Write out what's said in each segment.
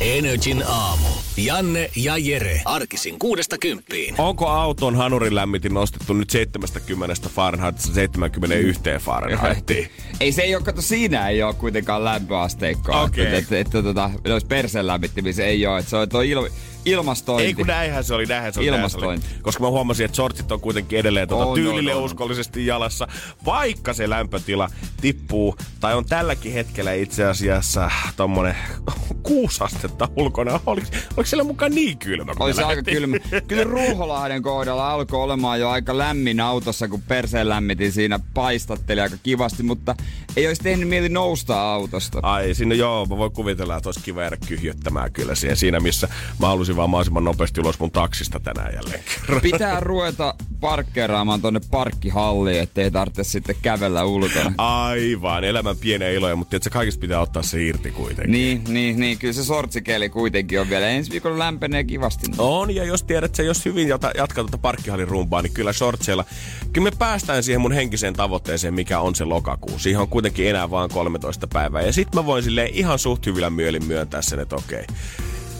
Energin aamu. Janne ja Jere. Arkisin kuudesta kymppiin. Onko auton hanurin lämmitin nostettu nyt 70 Fahrenheit 71 Fahrenheitiin? Ei se ei ole, kato siinä ei ole kuitenkaan lämpöasteikkoa. Okei. Että, että, että tota, noissa perseen lämmittimissä ei ole. Että se on tuo il, ilmastointi. Ei kun näinhän se oli, näinhän se oli. näinhän se oli. Ilmastointi. Koska mä huomasin, että shortsit on kuitenkin edelleen tuota On, tyylille on, on. uskollisesti jalassa, vaikka se lämpötila tippuu, tai on tälläkin hetkellä itse asiassa tommonen kuusi astetta ulkona. Oliko, oliko siellä mukaan niin kylmä? Oli se aika kylmä. Kyllä Ruuholahden kohdalla alkoi olemaan jo aika lämmin autossa, kun perseen lämmitin siinä paistatteli aika kivasti, mutta ei olisi tehnyt mieli nousta autosta. Ai, sinne joo, mä voin kuvitella, että olisi kiva jäädä kyhjöttämään kyllä siihen. Siinä, missä mä halusin vaan mahdollisimman nopeasti ulos mun taksista tänään jälleen kerran. Pitää ruveta parkkeeraamaan tonne parkkihalliin, ettei tarvitse sitten kävellä ulkona. Aivan, elämän pieniä iloja, mutta tiedätkö, kaikista pitää ottaa se irti kuitenkin. Niin, niin, niin. Kyllä se sortsikeli kuitenkin on vielä. Ensi viikolla lämpenee kivasti. On, ja jos tiedät, että jos hyvin jatkaa tuota parkkihallin rumpaa, niin kyllä shortseilla, kyllä me päästään siihen mun henkiseen tavoitteeseen, mikä on se lokakuu. Siihen on kuitenkin enää vain 13 päivää. Ja sit mä voin silleen ihan suht hyvillä myölin myöntää sen, että okei.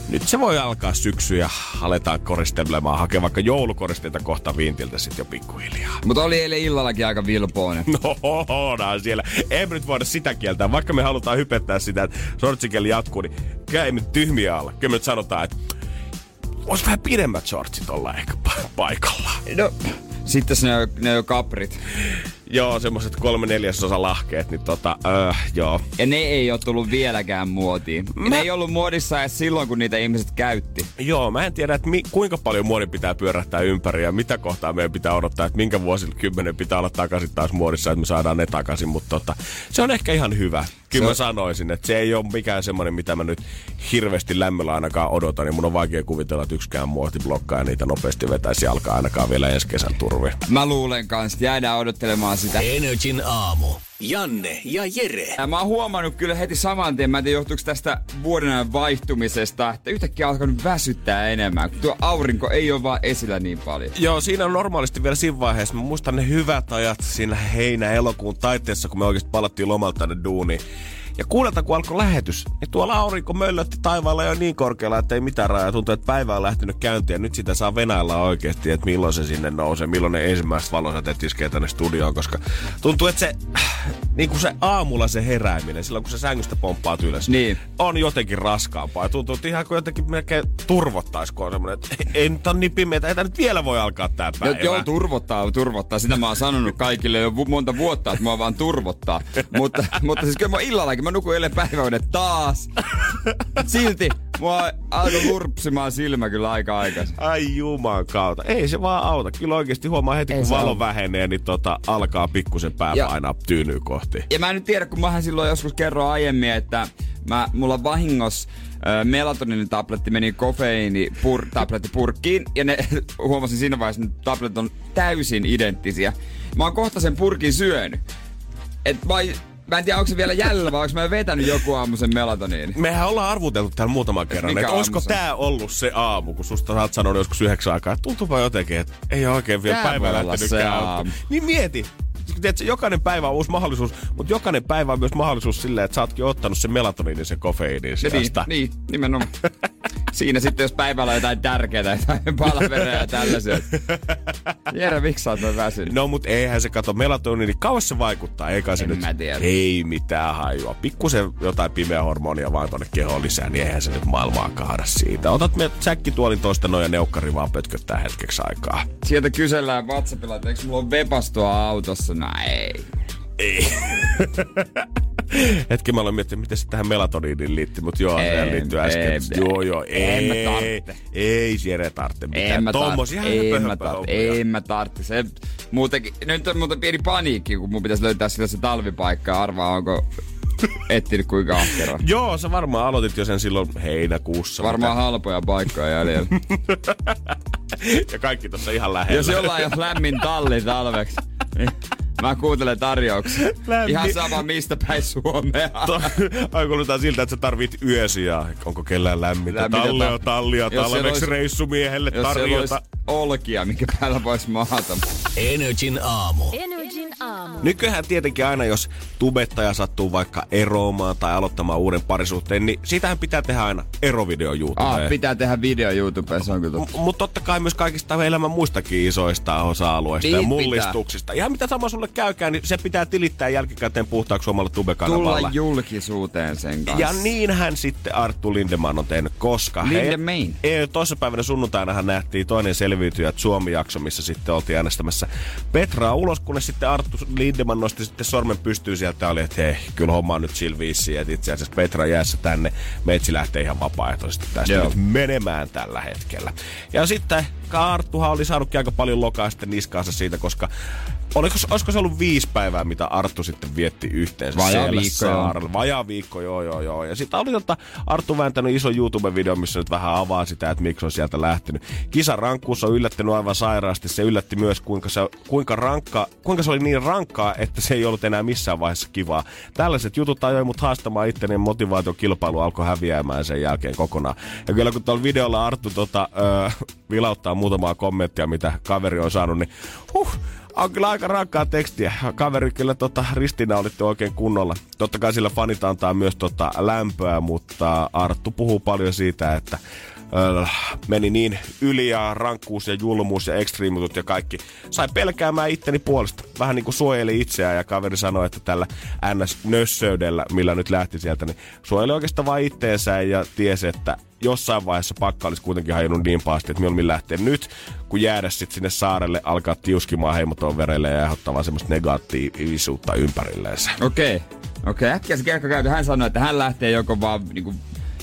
Nyt se voi alkaa syksy ja aletaan koristelemaan, hakea vaikka joulukoristeita kohta viintiltä sit jo pikkuhiljaa. Mutta oli eilen illallakin aika vilpoinen. No, onhan siellä. Ei me nyt voida sitä kieltää. Vaikka me halutaan hypettää sitä, että shortsikeli jatkuu, niin me nyt tyhmiä olla. Kyllä me nyt sanotaan, että olisi vähän pidemmät shortsit olla ehkä pa- paikalla. No, sitten ne on, ne on kaprit. Joo, semmoset kolme neljäsosa lahkeet, niin tota, öö, joo. Ja ne ei ole tullut vieläkään muotiin. Mä... Ne ei ollut muodissa edes silloin, kun niitä ihmiset käytti. Joo, mä en tiedä, että mi- kuinka paljon muodin pitää pyörähtää ympäri ja mitä kohtaa meidän pitää odottaa, että minkä vuosikymmenen pitää olla takaisin taas muodissa, että me saadaan ne takaisin, mutta tota, se on ehkä ihan hyvä. Kyllä Se mä sanoisin, että se ei ole mikään semmoinen, mitä mä nyt hirveästi lämmöllä ainakaan odotan, niin mun on vaikea kuvitella, että yksikään muoti blokkaa ja niitä nopeasti vetäisi jalkaa ainakaan vielä ensi kesän turviin. Mä luulen kanssa, että jäädään odottelemaan sitä. Energin aamu. Janne ja Jere. Ja mä oon huomannut kyllä heti saman tien, mä en tiedä johtuuko tästä vuoden vaihtumisesta, että yhtäkkiä on alkanut väsyttää enemmän. kun Tuo aurinko ei ole vaan esillä niin paljon. Joo, siinä on normaalisti vielä siinä vaiheessa. Mä muistan ne hyvät ajat siinä heinä-elokuun taitteessa, kun me oikeasti palattiin lomalta tänne duuniin. Ja kuudelta, kun alkoi lähetys, niin tuolla aurinko möllötti taivaalla jo niin korkealla, että ei mitään rajaa. Tuntuu, että päivä on lähtenyt käyntiin ja nyt sitä saa venailla oikeasti, että milloin se sinne nousee, milloin ne ensimmäiset valosäteet iskee tänne studioon, koska tuntuu, että se, niin kuin se aamulla se herääminen, silloin kun se sängystä pomppaa ylös, Niin. on jotenkin raskaampaa. Ja tuntuu, että ihan kuin jotenkin melkein turvottaisi, kun on semmoinen, että ei nyt on niin pimeätä, ei tää nyt vielä voi alkaa Joo, päivä. joo, turvottaa, turvottaa. Sitä mä oon sanonut kaikille jo monta vuotta, että mua vaan turvottaa. mutta, mutta siis kyllä mä illallakin, mä nukuin eilen päiväunet taas. Silti mua alkoi lurpsimaan silmä kyllä aika aikaisin. Ai juman kautta. Ei se vaan auta. Kyllä oikeasti huomaa heti, Ei kun valo auta. vähenee, niin tota, alkaa pikkusen pää Ja- painaa tyynyä kohti. Ja mä en nyt tiedä, kun mähän silloin joskus kerroin aiemmin, että mä, mulla vahingos ö, melatoniinitabletti meni kofeiini pur, tablettipurkkiin ja ne huomasin siinä vaiheessa, että tabletit on täysin identtisiä. Mä oon kohta sen purkin syönyt. Et vai, mä en tiedä, onko se vielä jäljellä vai onko mä vetänyt joku aamu sen melatoniini. Mehän ollaan arvuteltu täällä muutaman kerran, että olisiko tää ollut se aamu, kun susta sä oot sanonut joskus yhdeksän aikaa, että tuntuupa jotenkin, että ei ole oikein vielä päivä lähtenyt. Niin mieti, Tiedätkö, jokainen päivä on uusi mahdollisuus, mutta jokainen päivä on myös mahdollisuus silleen, että sä ootkin ottanut sen melatoniinin sen kofeiinin Ja niin, sijasta. niin, nimenomaan. Siinä sitten, jos päivällä on jotain tärkeää, jotain palavereja ja tällaisia. Jere, miksi sä oot väsynyt? No mut eihän se kato melatoniini, kauas se vaikuttaa, eikä se En nyt, mä tiedä. ei mitään hajua. Pikkusen jotain pimeä hormonia vaan tonne kehoon lisää, niin eihän se nyt maailmaa kaada siitä. Otat me säkkituolin toista noin ja neukkari vaan pötköttää hetkeksi aikaa. Sieltä kysellään WhatsAppilla, että eikö mulla ole vepastua autossa? No ei. Ei. Hetki mä aloin miettiä, miten se tähän melatoniiniin liittyy, mutta joo, se liittyy äsken. ei, joo, joo, ei. en mä tarvitse. Ei, Jere tarvitse mitään. En mä tarvitse. En mä tarvitse. En mä tarvitse. Se, muutenkin, nyt on muuten pieni paniikki, kun mun pitäisi löytää sillä se talvipaikka. Arvaa, onko etsinyt kuinka ahkera. Joo, sä varmaan aloitit jo sen silloin heinäkuussa. Varmaan halpoja paikkoja jäljellä. ja kaikki tuossa ihan lähellä. Jos jollain on lämmin talli talveksi, niin Mä kuuntelen tarjouksia. Lämmin. Ihan sama mistä päin Suomea. Ai kuulostaa siltä, että sä tarvit yösiä. Onko kellään lämmintä? lämmintä tallia, tallia, talveksi reissumiehelle jos tarjota. olkia, mikä päällä voisi maata. Energin aamu. Energin aamu. Nykyään tietenkin aina, jos tubettaja sattuu vaikka eroamaan tai aloittamaan uuden parisuhteen, niin sitähän pitää tehdä aina erovideo YouTubeen. Ah, pitää tehdä video YouTubeen, se on kyllä M- Mutta totta kai myös kaikista elämän muistakin isoista osa-alueista niin ja mullistuksista. Pitää. Ihan mitä sama sulle käykään, niin se pitää tilittää jälkikäteen puhtaaksi omalla tubekanavalla. Tulla julkisuuteen sen kanssa. Ja niin hän sitten Arttu Lindemann on tehnyt, koska Lindemann. he, toissa päivänä sunnuntainahan nähtiin toinen selviytyjät Suomi-jakso, missä sitten oltiin äänestämässä Petraa ulos, kunnes sitten Arttu Lindemann nosti sitten sormen pystyyn sieltä ja oli, että hei, kyllä homma on nyt silviissi, että itse asiassa Petra jäässä tänne, meitsi lähtee ihan vapaaehtoisesti tästä nyt menemään tällä hetkellä. Ja sitten Arttuhan oli saanutkin aika paljon lokaa sitten niskaansa siitä, koska Oliko, olisiko se ollut viisi päivää, mitä Arttu sitten vietti yhteensä Vajaa siellä viikko, saarella? Vajaa viikko, joo, joo, joo. Ja sitten oli tota, Arttu vääntänyt iso YouTube-video, missä nyt vähän avaa sitä, että miksi on sieltä lähtenyt. Kisan rankkuus on yllättänyt aivan sairaasti. Se yllätti myös, kuinka se, kuinka, rankka, kuinka se oli niin rankkaa, että se ei ollut enää missään vaiheessa kivaa. Tällaiset jutut ajoi mut haastamaan itteni ja motivaatiokilpailu alkoi häviämään sen jälkeen kokonaan. Ja kyllä kun tuolla videolla Arttu tota, öö, vilauttaa muutamaa kommenttia, mitä kaveri on saanut, niin huh, on kyllä aika rankkaa tekstiä. Kaveri kyllä tota, ristinä olitte oikein kunnolla. Totta kai sillä fanit antaa myös tota, lämpöä, mutta Arttu puhuu paljon siitä, että öö, meni niin yli ja rankkuus ja julmuus ja ekstriimutut ja kaikki. Sai pelkäämään itteni puolesta. Vähän niin kuin suojeli itseään ja kaveri sanoi, että tällä NS-nössöydellä, millä nyt lähti sieltä, niin suojeli oikeastaan vain itteensä ja tiesi, että jossain vaiheessa pakka olisi kuitenkin hajonnut niin pahasti, että mieluummin lähtee nyt, kun jäädä sitten sinne saarelle, alkaa tiuskimaan heimotovereille ja ehdottaa vaan semmoista negatiivisuutta ympärilleensä. Okei. Okay. Okei, okay. äkkiä se käyty. Hän sanoi, että hän lähtee joko vaan niinku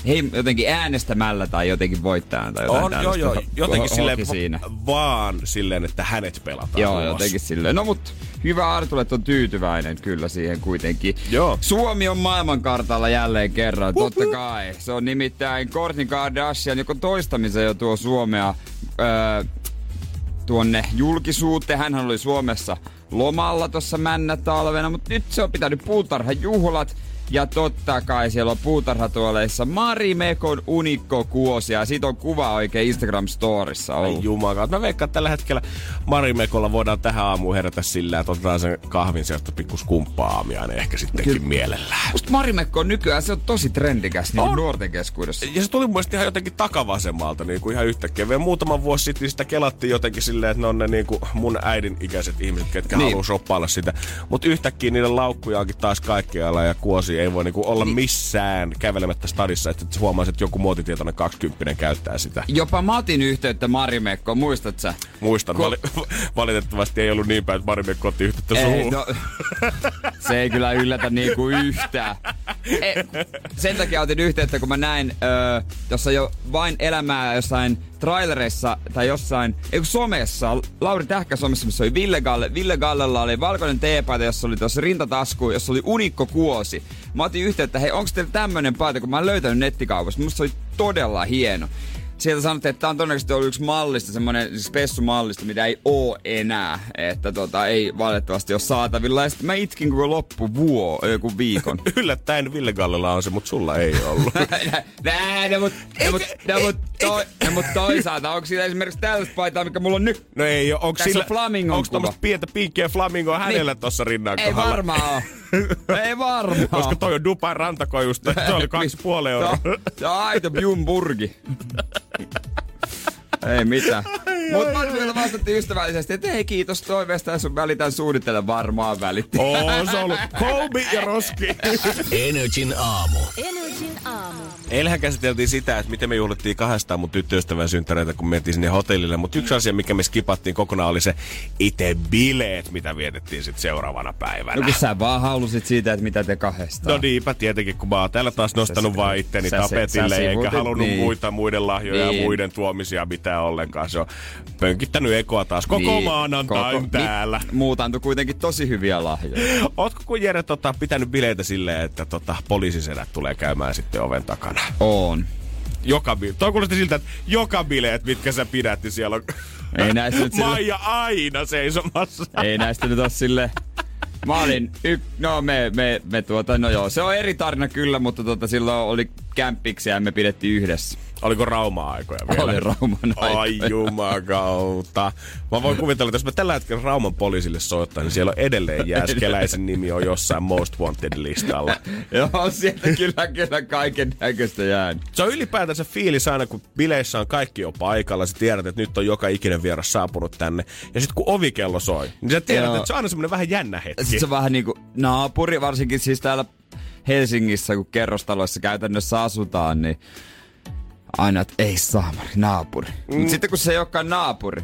hei, jotenkin äänestämällä tai jotenkin voittamaan tai jotain On, joo, joo, jotenkin silleen siinä. vaan silleen, että hänet pelataan Joo, ulos. jotenkin silleen. No mut hyvä Artulle, että on tyytyväinen kyllä siihen kuitenkin. Joo. Suomi on maailmankartalla jälleen kerran, uh-huh. totta kai. Se on nimittäin Kourtney Kardashian, joka toistamisen jo tuo Suomea öö, tuonne julkisuuteen. Hän oli Suomessa lomalla tuossa männä talvena, mutta nyt se on pitänyt puutarhajuhlat ja totta kai siellä on puutarhatuoleissa Marimekon unikko kuosi ja siitä on kuva oikein Instagram-storissa ollut. Jumala, mä veikkaan, että tällä hetkellä Marimekolla voidaan tähän aamuun herätä sillä, että otetaan sen kahvin sieltä pikkus kumppaamia, niin ehkä sittenkin Kyllä. mielellään. Musta Marimekko on nykyään, se on tosi trendikäs niin nuorten keskuudessa. Ja se tuli mun ihan jotenkin takavasemmalta niin kuin ihan yhtäkkiä. Vielä muutama vuosi sitten sitä kelattiin jotenkin silleen, että ne on ne niin kuin mun äidin ikäiset ihmiset, ketkä niin. haluaa shoppailla sitä. Mutta yhtäkkiä niiden laukkuja onkin taas kaikkialla ja kuosi ei voi niinku olla niin. missään kävelemättä stadissa, että huomaisi, että joku muotitietoinen 20 käyttää sitä. Jopa Matin yhteyttä Marimekko, muistat sä? Muistan. Ko- Vali- valitettavasti ei ollut niin päin, että Marimekko otti yhteyttä ei, no, se ei kyllä yllätä niinku yhtään. E, sen takia otin yhteyttä, kun mä näin öö, jossa jo vain elämää jossain trailereissa tai jossain, ei somessa, Lauri Tähkä somessa, missä oli Ville Galle. Ville Gallella oli valkoinen teepaita, jossa oli tuossa rintatasku, jossa oli unikko kuosi. Mä otin yhteyttä, hei, onko teillä tämmönen paita, kun mä oon löytänyt nettikaupassa. Musta se oli todella hieno sieltä sanottiin, että tämä on todennäköisesti ollut yksi mallista, semmoinen siis spessumallista, mitä ei oo enää. Että tota, ei valitettavasti ole saatavilla. Ja sitten mä itkin koko loppu vuo, joku viikon. Yllättäen Ville Gallella on se, mutta sulla ei ollut. Nää, no, mut, no, mut, no, mut, to, no, mut toisaalta, onko siinä esimerkiksi tällaista paitaa, mikä mulla on nyt? No ei. Onko sillä, on flamingon Onko pientä pinkkiä flamingoa hänellä niin. tuossa rinnan Ei varmaan ole. Ei varmaan. Koska toi on Dubai rantakojusta. Se oli kaksi puoli euroa. Se on aito Bjumburgi. Ei mitään. Mutta Manuelta vastattiin ystävällisesti, että ei kiitos toiveesta ja sun välitän suunnittele varmaan välitti. Oo, se on ollut Kobe ja Roski. Energin aamu. Ener- Energin aamu. Eilähän käsiteltiin sitä, että miten me juhlittiin kahdestaan mun tyttöystävän synttäreitä, kun mentiin sinne hotellille. Mutta yksi asia, mikä me skipattiin kokonaan, oli se itse bileet, mitä vietettiin sitten seuraavana päivänä. No kun sä vaan halusit siitä, että mitä te kahdestaan. No niinpä tietenkin, kun mä oon täällä taas nostanut sä- vaan itteni sä- sä- tapetille, sä eikä halunnut niin. muita muiden lahjoja ja Niin. muiden tuomisia mitään ollenkaan. Se on pönkittänyt ekoa taas koko Niin, maanantain koko- täällä. Mi- muut antoi kuitenkin tosi hyviä lahjoja. Ootko kun Jere tota, pitänyt bileitä silleen, että tota, poliisisedät tulee käymään sitten oven takana? On. Joka bile. Toi kuulosti siltä, että joka bileet, mitkä sä pidät, niin siellä on Ei näistä nyt sille- Maija aina seisomassa. Ei näistä nyt ole sille... Mä olin, y- no me, me, me tuota, no joo, se on eri tarina kyllä, mutta tota, silloin oli kämppiksi ja me pidettiin yhdessä. Oliko Rauma-aikoja vielä? Oli Rauman Ai aikoja. jumakauta. Mä voin kuvitella, että jos mä tällä hetkellä Rauman poliisille soittan, niin siellä on edelleen Jääskeläisen nimi on jossain Most Wanted-listalla. Joo, sieltä kyllä, kyllä kaiken näköistä jäänyt. Se on ylipäätänsä fiilis aina, kun bileissä on kaikki jo paikalla. Sä tiedät, että nyt on joka ikinen vieras saapunut tänne. Ja sitten kun ovikello soi, niin sä tiedät, Joo. että se on aina semmoinen vähän jännä hetki. Sitten se on vähän niinku naapuri, varsinkin siis täällä Helsingissä, kun kerrostaloissa käytännössä asutaan, niin aina, että ei saamari, naapuri. Mm. Mut sitten kun se ei olekaan naapuri,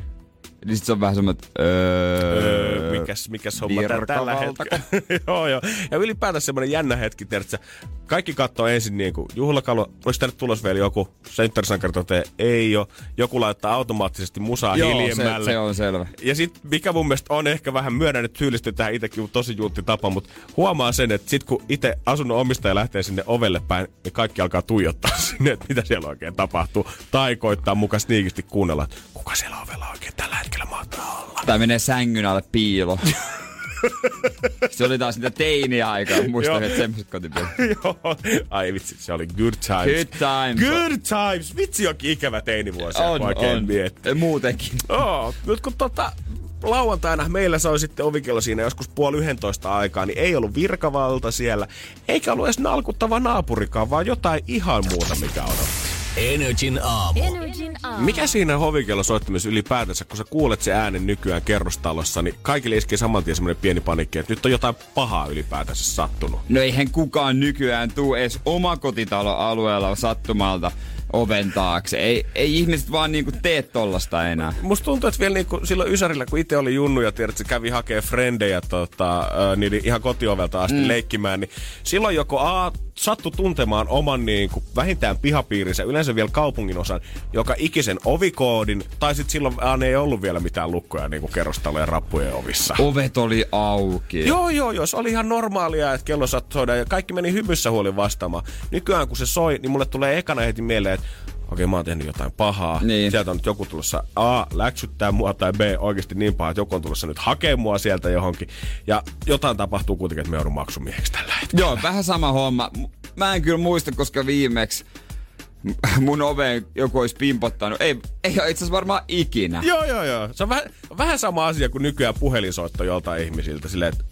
niin sit se on vähän semmoinen, että öö, Öö, mikäs, mikäs homma tää tällä hetkellä. joo, joo. Ja ylipäätään semmoinen jännä hetki, tiedätkö, kaikki katsoo ensin niinku juhlakalu, oliko tänne tulos vielä joku sentterisankari toteaa, ei ole, joku laittaa automaattisesti musaa Joo, se, hiljemmälle. se on selvä. Ja sit, mikä mun mielestä on ehkä vähän myönnän, että syyllistyy tähän itsekin tosi juutti tapa, mutta huomaa sen, että sit kun itse asunnon omistaja lähtee sinne ovelle päin, niin kaikki alkaa tuijottaa sinne, että mitä siellä oikein tapahtuu. Tai koittaa mukaan sniikisti kuunnella, että kuka siellä ovella oikein tällä hetkellä mahtaa olla. Tai menee sängyn alle piilo. se oli taas niitä teiniä-aikaa, muistan, Joo. että semmoset kotipelit. Joo. Ai vitsi, se oli good times. Good times. Good times. Vitsi onkin ikävä teinivuosia, On, oikein on. miettii. Muutenkin. Oh, nyt kun tota, lauantaina meillä soi sitten ovikello siinä joskus puoli yhdentoista aikaa, niin ei ollut virkavalta siellä, eikä ollut edes nalkuttava naapurikaan, vaan jotain ihan muuta, mikä on. Energin aamu. Energin aamu. Mikä siinä hovikello soittamisessa ylipäätänsä, kun sä kuulet se äänen nykyään kerrostalossa, niin kaikille iskee saman tien semmoinen pieni panikki, että nyt on jotain pahaa ylipäätänsä sattunut. No eihän kukaan nykyään tuu edes omakotitalon alueella sattumalta oven taakse. Ei, ei ihmiset vaan niinku tee tollasta enää. Musta tuntuu, että vielä niinku silloin Ysärillä, kun itse oli junnu ja tiedät, se kävi hakee frendejä tota, äh, niiden ihan kotiovelta asti mm. leikkimään, niin silloin joko A, sattu tuntemaan oman niin kuin, vähintään pihapiirinsä, yleensä vielä kaupungin osan, joka ikisen ovikoodin, tai sitten silloin A, ne ei ollut vielä mitään lukkoja niin kuin kerrostalojen rappujen ovissa. Ovet oli auki. Joo, joo. Se oli ihan normaalia, että kello saattoi soida ja kaikki meni hymyssä huolin vastaamaan. Nykyään kun se soi, niin mulle tulee ekana heti mieleen, okei, mä oon tehnyt jotain pahaa. Niin. Sieltä on nyt joku tulossa A, läksyttää mua, tai B, oikeasti niin paha, että joku on tulossa nyt hakee mua sieltä johonkin. Ja jotain tapahtuu kuitenkin, että me joudun maksumieheksi tällä hetkellä. Joo, vähän sama homma. Mä en kyllä muista, koska viimeksi mun oveen joku olisi pimpottanut. Ei, ei itse asiassa varmaan ikinä. Joo, joo, joo. Se on vähän, vähän sama asia kuin nykyään puhelinsoitto joltain ihmisiltä. Silleen, että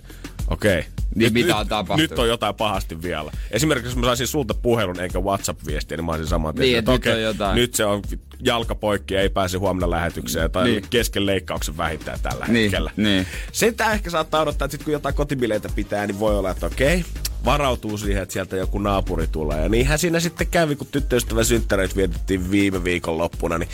okei. Okay. Niin mitä on tapahtunut? Nyt on jotain pahasti vielä. Esimerkiksi jos mä saisin sulta puhelun eikä WhatsApp-viestiä, niin mä olisin saman tien, Niin, että että nyt nyt se on jalka poikki, ei pääse huomenna lähetykseen tai Niin. kesken leikkauksen vähittää tällä Niin, hetkellä. niin. Sitä ehkä saattaa odottaa, että sit kun jotain kotibileitä pitää, niin voi olla, että okei, varautuu siihen, että sieltä joku naapuri tulee. Ja niinhän siinä sitten kävi, kun tyttöystävän synttäreitä vietettiin viime viikon loppuna, niin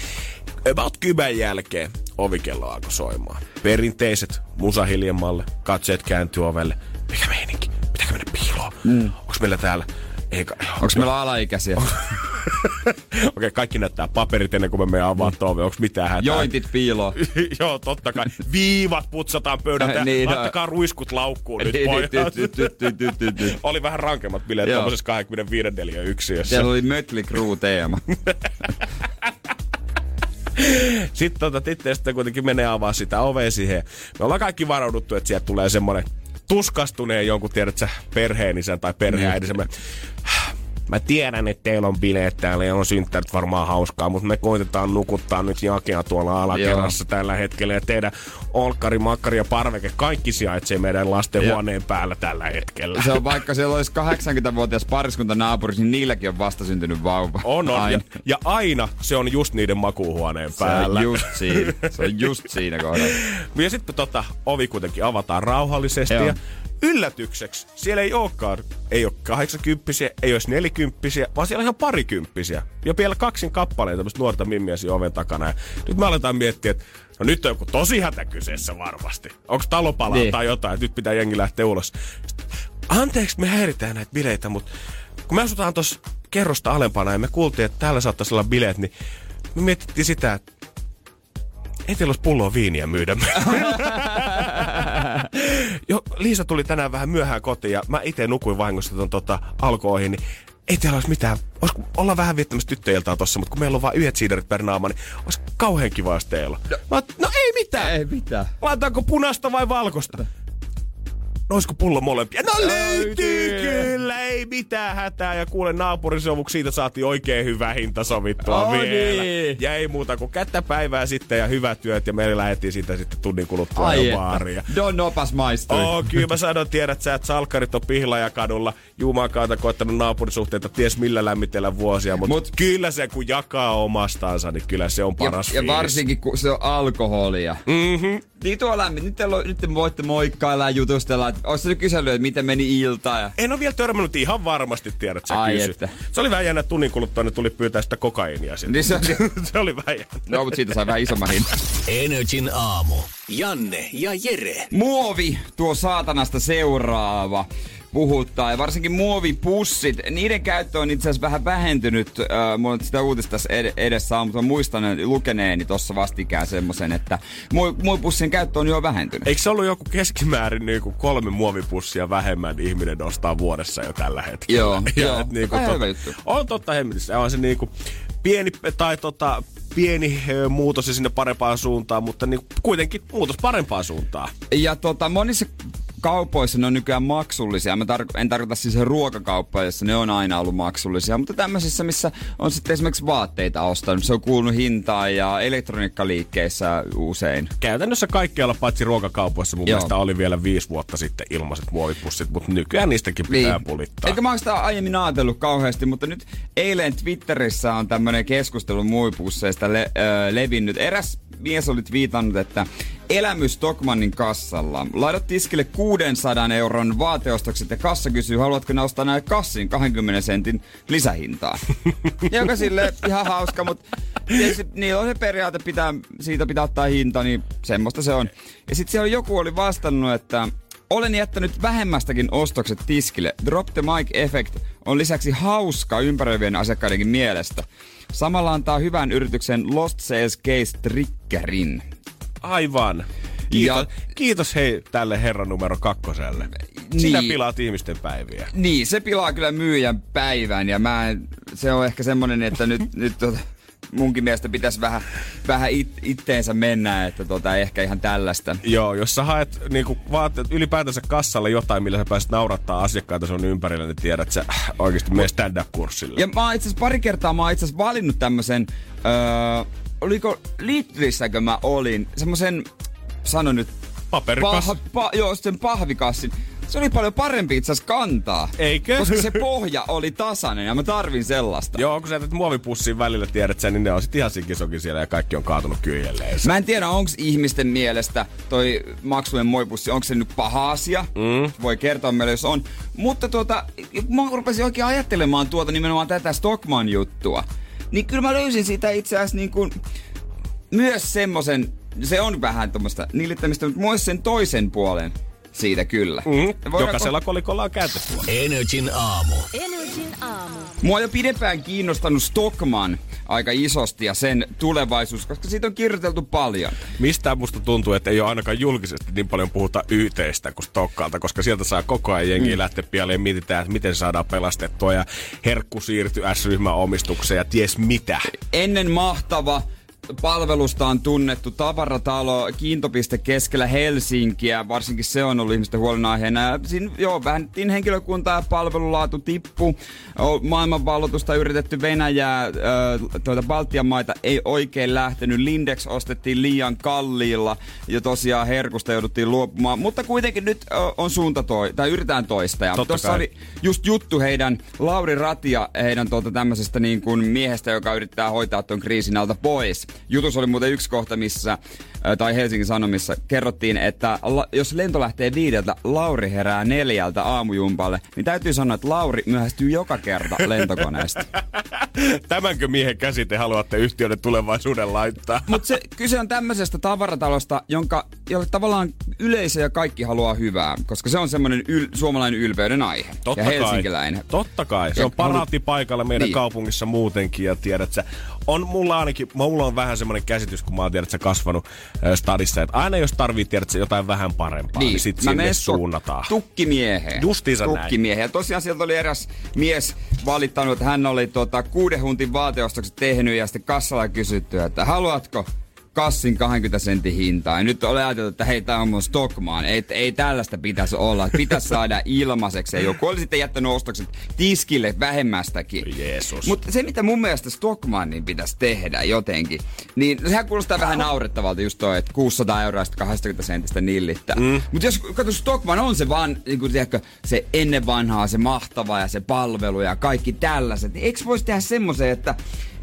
about kymän jälkeen ovikello alkoi soimaan. Perinteiset musa hiljemmalle, katseet kääntyy ovelle. Mikä meininki? Pitääkö mennä piiloon? Mm. Onks meillä täällä? Eikä. Onko meillä alaikäisiä? Okei, kaikki näyttää paperit ennen kuin me meidän avaa mm. Onks mitään hätää? Jointit piiloon. Joo, totta kai. Viivat putsataan pöydältä ja Niin, no. laittakaa ruiskut laukkuun nyt, Niin, pojat. ty- ty- ty. Oli vähän rankemmat bileet tuollaisessa 25 neliö yksiössä. Siellä oli Mötley Crue-teema. Sitten tota, sitten kuitenkin menee avaa sitä ovea siihen. Me ollaan kaikki varauduttu, että sieltä tulee semmonen tuskastuneen jonkun, tiedät sä, perheenisän tai perheäidin semmonen, Mä tiedän, että teillä on bileet täällä ja on synttärit varmaan hauskaa, mutta me koitetaan nukuttaa nyt jakea tuolla alakerrassa tällä hetkellä. Ja teidän olkkari, makkari ja parveke, kaikki sijaitsee meidän lasten Joo. huoneen päällä tällä hetkellä. Se on vaikka siellä olisi 80-vuotias pariskunta naapurissa, niin niilläkin on vastasyntynyt vauva. On, on. Aina. Ja, ja aina se on just niiden makuuhuoneen Se päällä. on just siinä. Se on just siinä kohdalla. Ja sitten tota, ovi kuitenkin avataan rauhallisesti Joo. ja yllätykseksi siellä ei olekaan, ei ole 80 ei olisi 40 vaan siellä on ihan parikymppisiä. Ja vielä kaksin kappaleita tämmöistä nuorta mimmiä siinä oven takana. Ja nyt me aletaan miettiä, että no nyt on joku tosi hätä kyseessä varmasti. Onko talopala niin. tai jotain, että nyt pitää jengi lähteä ulos. Anteeksi, me häiritään näitä bileitä, mutta kun me asutaan tuossa kerrosta alempana ja me kuultiin, että täällä saattaisi olla bileet, niin me mietittiin sitä, että ei teillä olisi pulloa viiniä myydä. jo, Liisa tuli tänään vähän myöhään kotiin ja mä itse nukuin vahingossa ton tota, alkoihin, niin ei teillä olisi mitään, olisiko olla vähän viettämässä tyttöiltaa tossa, mutta kun meillä on vain yhdet siiderit per naama, niin olisi kauhean kiva, jos teillä no, mä, no ei mitään. Ei mitään. Laitaanko punasta vai valkoista? No olisiko pullo molempia? No löytyy kyllä, ei mitään hätää. Ja kuule naapurisovuksi siitä saatiin oikein hyvä hinta sovittua Oh, vielä. niin. Ja ei muuta kuin kättä päivää sitten ja hyvät työt. Ja me lähdettiin siitä sitten tunnin kuluttua Ai jo baariin. Don Opas maistui. Oo, kyllä mä sanon, tiedät sä, että salkkarit on Pihlajakadulla. Jumaakaata koettanut naapurisuhteita ties millä lämmitellä vuosia. Mutta Mut- kyllä se, kun jakaa omastansa, niin kyllä se on paras ja, ja varsinkin kun se on alkoholia. Mm-hmm. Niin tuo lämmin. Nyt, teillä on, nyt te voitte moikkailla ja jutustella. Nyt kysellyt, että miten meni ilta. Ja... En ole vielä törmännyt ihan varmasti, tiedät sä Ai kysy. että. Se oli vähän jännä, että tunnin kuluttua ne tuli pyytää sitä kokaiinia sinne. Niin se, se oli vähän jännä. no, mutta siitä sai vähän isomman hinnan. Energin aamu. Janne ja Jere. Muovi, tuo saatanasta seuraava puhuttaa. Ja varsinkin muovipussit, niiden käyttö on itse asiassa vähän vähentynyt. Äh, mulla on sitä uutista tässä ed- edessä, mutta mä muistan lukeneeni tuossa vastikään semmoisen, että muo- muovipussien käyttö on jo vähentynyt. Eikö se ollut joku keskimäärin niin kuin kolme muovipussia vähemmän ihminen ostaa vuodessa jo tällä hetkellä? Joo, joo. et niin kuin, hyvä tot, juttu. on totta hemmetissä. On se niin kuin pieni, tai tota, pieni muutos ja sinne parempaan suuntaan, mutta niin kuitenkin muutos parempaan suuntaan. Ja tota, monissa kaupoissa ne on nykyään maksullisia. Mä tar- en tarkoita siis ruokakauppoja, jossa ne on aina ollut maksullisia, mutta tämmöisissä, missä on sitten esimerkiksi vaatteita ostanut, se on kuulunut hintaan ja elektroniikkaliikkeissä usein. Käytännössä kaikkialla paitsi ruokakaupoissa mun Joo. mielestä oli vielä viisi vuotta sitten ilmaiset muovipussit, mutta nykyään niistäkin pitää pulittaa. Eikä mä oon sitä aiemmin ajatellut kauheasti, mutta nyt eilen Twitterissä on tämmönen keskustelu muovipusseista le- ö, levinnyt. Eräs mies oli viitannut, että elämys Stockmannin kassalla. Laitat tiskille 600 euron vaateostokset ja kassa kysyy, haluatko ne ostaa näille kassin 20 sentin lisähintaa. Joka sille ihan hauska, mutta tietysti niillä on se periaate, pitää, siitä pitää ottaa hinta, niin semmoista se on. Ja sitten siellä joku oli vastannut, että olen jättänyt vähemmästäkin ostokset tiskille. Drop the mic effect on lisäksi hauska ympäröivien asiakkaidenkin mielestä. Samalla antaa hyvän yrityksen Lost Sales Case Triggerin. Aivan. Kiitos, Ja- kiitos hei tälle herran numero kakkoselle. Sinä Niin. pilaat ihmisten päiviä. Niin, se pilaa kyllä myyjän päivän ja mä en, se on ehkä semmonen, että nyt, nyt tota, munkin mielestä pitäisi vähän, vähän it, itteensä mennä, että tota, ehkä ihan tällaista. Joo, jos sä haet niinku, vaatteet ylipäätänsä kassalle jotain, millä sä pääset naurattaa asiakkaita sun ympärillä, niin tiedät, että sä äh, oikeasti mene stand-up-kurssille. Ja mä itse pari kertaa mä oon itse valinnut tämmösen, öö, oliko Lidlissäkö mä olin, semmosen, sano nyt, Paperikas. pah, pa, joo, sen pahvikassin. Se oli paljon parempi itse asiassa kantaa. Eikö? Koska se pohja oli tasainen ja mä tarvin sellaista. Joo, kun sä jätät muovipussiin välillä, tiedät sen, niin ne on sit ihan sikisokin siellä ja kaikki on kaatunut kyljelle. Mä en tiedä, onko ihmisten mielestä toi maksujen moipussi, onko se nyt paha asia? Mm. Voi kertoa meille, jos on. Mutta tuota, mä rupesin oikein ajattelemaan tuota nimenomaan tätä Stockman-juttua, niin kyllä mä löysin siitä itse asiassa niin kuin myös semmosen, se on vähän tuommoista nillittämistä, mutta myös sen toisen puolen siitä kyllä. Mm, Voidaanko- jokaisella kolikolla on kääntöpuoli. Energin aamu. Energin aamu. Mua on jo pidempään kiinnostanut Stockman aika isosti ja sen tulevaisuus, koska siitä on kirjoiteltu paljon. Mistään musta tuntuu, että ei ole ainakaan julkisesti niin paljon puhuta YTstä kuin Stokkalta, koska sieltä saa koko ajan jengiä mm. lähteä pialle ja mietitään, että miten saadaan pelastettua ja herkku siirtyy S-ryhmän omistukseen ja ties mitä. Ennen mahtava palvelustaan tunnettu tavaratalo, kiintopiste keskellä Helsinkiä, varsinkin se on ollut ihmisten huolenaiheena. Siinä joo, vähennettiin henkilökuntaa ja palvelulaatu tippu. Maailmanvalloitusta yritetty Venäjää, tuota Baltian maita ei oikein lähtenyt. Lindex ostettiin liian kalliilla ja tosiaan herkusta jouduttiin luopumaan. Mutta kuitenkin nyt on suunta toi, tai yritetään toista. Ja tuossa oli just juttu heidän Lauri Ratia, heidän tuota tämmöisestä niin kuin miehestä, joka yrittää hoitaa tuon kriisin alta pois. Jutus oli muuten yksi kohta, missä, tai Helsingin Sanomissa, kerrottiin, että la, jos lento lähtee viideltä, Lauri herää neljältä aamujumpalle, niin täytyy sanoa, että Lauri myöhästyy joka kerta lentokoneesta. Tämänkö miehen käsite haluatte yhtiöiden tulevaisuuden laittaa? Mutta se kyse on tämmöisestä tavaratalosta, jonka, jolle tavallaan yleisö ja kaikki haluaa hyvää, koska se on semmoinen yl, suomalainen ylpeyden aihe. Totta ja kai. helsinkiläinen. Totta kai. Se Ja on paraatipaikalla meidän Niin. kaupungissa muutenkin. Ja tiedät sä, on mulla ainakin, mulla on vähän semmoinen käsitys, kun mä oon tiedät sä kasvanut stadissa, että aina jos tarvii tiedät sä jotain vähän parempaa, niin, niin sit sinne suunnataan. Tukkimieheen. Justiinsa näin. Tukkimieheen. Ja tosiaan sieltä oli eräs mies valittanut, että hän oli tota, kuuden huntin vaateostokset tehnyt ja sitten kassalla kysytty, että haluatko kassin 20 sentin hintaa. Ja nyt olen ajatellut, että hei, tämä on mun Stockman. Ei, ei tällaista pitäisi olla. Pitäisi saada ilmaiseksi. Ja joku oli sitten jättänyt ostokset tiskille vähemmästäkin. Jeesus. Mutta se, mitä mun mielestä Stockmannin pitäisi tehdä jotenkin, niin sehän kuulostaa vähän naurettavalta just toi, että 600 euroa sitten 20 sentistä nillittää. Mm. Mutta jos kato, Stockman on se vaan, niin kuin, tiedätkö, se ennen vanhaa, se mahtava ja se palvelu ja kaikki tällaiset, niin eikö voisi tehdä semmoisen, että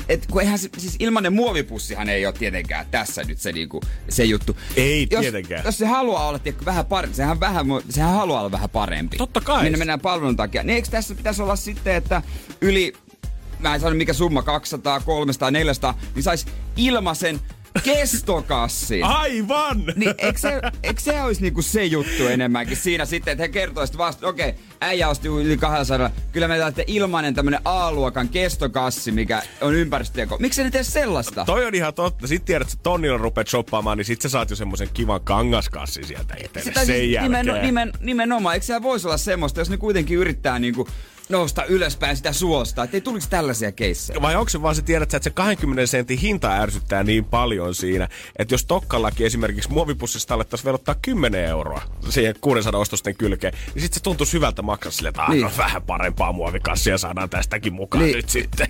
et kun eihän se, siis ilmanen muovipussihan ei ole tietenkään tässä nyt se, niinku, se juttu. Ei jos, tietenkään. Jos se haluaa olla tiedätkö, vähän parempi, sehän, vähän, sehän haluaa olla vähän parempi. Totta kai. Niin mennään palvelun takia. Niin eikö tässä pitäisi olla sitten, että yli, mä en sano mikä summa, 200, 300, 400, niin sais ilmaisen kestokassin. Aivan! Niin eikö se, eikö se olisi niinku se juttu enemmänkin siinä sitten, että he kertoisivat vasta, okei, okay, äijä osti yli 200, kyllä me täältä ilmainen tämmönen A-luokan kestokassi, mikä on ympäristöteko. Miksi ne tee sellaista? Toi on ihan totta. Sitten tiedät, että tonnilla rupeat shoppaamaan, niin sit sä saat jo semmoisen kivan kangaskassin sieltä itselle Sitä sen siis nimen, nimen, nimenomaan, eikö siellä voisi olla semmoista, jos ne kuitenkin yrittää niinku nousta ylöspäin sitä suosta, että ei tulisi tällaisia keissejä. Vai onko se vaan se tiedät, että se 20 sentin hinta ärsyttää niin paljon siinä, että jos Tokkallakin esimerkiksi muovipussista alettaisiin velottaa 10 euroa siihen 600 ostosten kylkeen, niin sitten se tuntuisi hyvältä maksaa sille, että Niin. niin. no, vähän parempaa muovikassia saadaan tästäkin mukaan Niin. nyt sitten.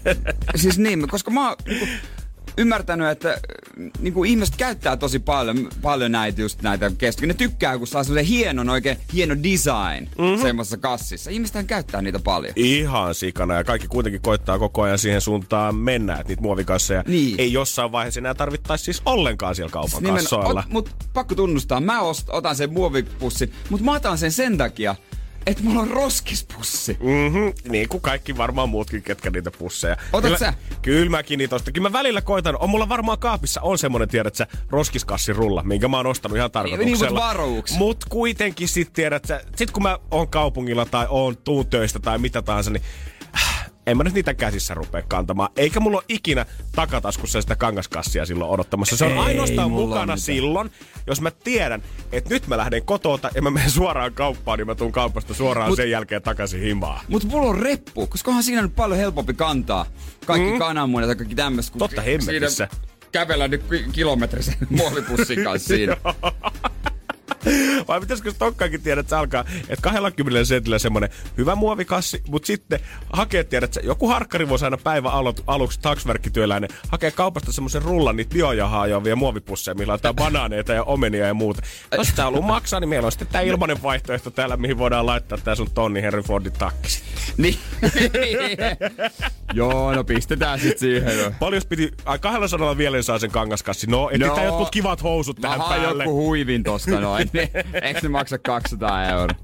Siis niin, koska mä oon niinku, ymmärtänyt, että äh, niinku, ihmiset käyttää tosi paljon, paljon näitä just näitä kestoja. Ne tykkää, kun saa semmoisen hienon, oikein hieno design mm-hmm. semmoisessa kassissa. Ihmiset käyttää niitä paljon. Ihan sikana ja kaikki kuitenkin koittaa koko ajan siihen suuntaan mennä, että niitä muovikasseja Niin. ei jossain vaiheessa enää tarvittaisi siis ollenkaan siellä kaupan Nimen- kassoilla. ot- Mut pakko tunnustaa, mä ost, otan sen muovipussin, mutta mä otan sen sen takia, että mulla on roskispussi. Mhm, niin kuin kaikki varmaan muutkin, ketkä niitä pusseja. Otat kyllä, sä? Kyllä mäkin niitä ostan. Kyllä mä välillä koitan. On mulla varmaan kaapissa on semmonen, tiedät sä, roskiskassirulla, minkä mä oon ostanut ihan tarkoituksella. niin, mut varouks. Mut kuitenkin sit tiedät sä, sit kun mä oon kaupungilla tai oon tuun töistä tai mitä tahansa, niin en mä nyt niitä käsissä rupea kantamaan. Eikä mulla ole ikinä takataskussa sitä kangaskassia silloin odottamassa. Se on Ei ainoastaan mukana silloin, jos mä tiedän, että nyt mä lähden kotota ja mä menen suoraan kauppaan, niin mä tuun kaupasta suoraan Mut- sen jälkeen takaisin himaan. Mutta mulla on reppu, koska onhan siinä nyt paljon helpompi kantaa kaikki mm. kananmunat ja kaikki tämmöistä. Totta hemmetissä. Siinä kävellä nyt ki- kilometrisen muovipussin kanssa siinä. Vai pitäisikö Stokkaakin tiedä, että se alkaa, että 20 sentillä semmonen hyvä muovikassi, mutta sitten hakee tiedät, että joku harkkari voisi aina päivän alu, aluksi taksverkkityöläinen hakee kaupasta semmoisen rullan niitä biojahaa joavia muovipusseja, millä on tää banaaneita ja omenia ja muuta. Jos sitä haluaa maksaa, niin meillä on sitten tää ilmainen vaihtoehto täällä, mihin voidaan laittaa tää sun tonni Henry Fordin takki. niin. Joo, no pistetään sit siihen. jo. Paljon piti, ai 200 vielä saa sen kangaskassi. No, etsitään No. jotkut kivat housut tähän päälle. joku huivin tosta noin. niin Eikö ne maksa 200 euroa?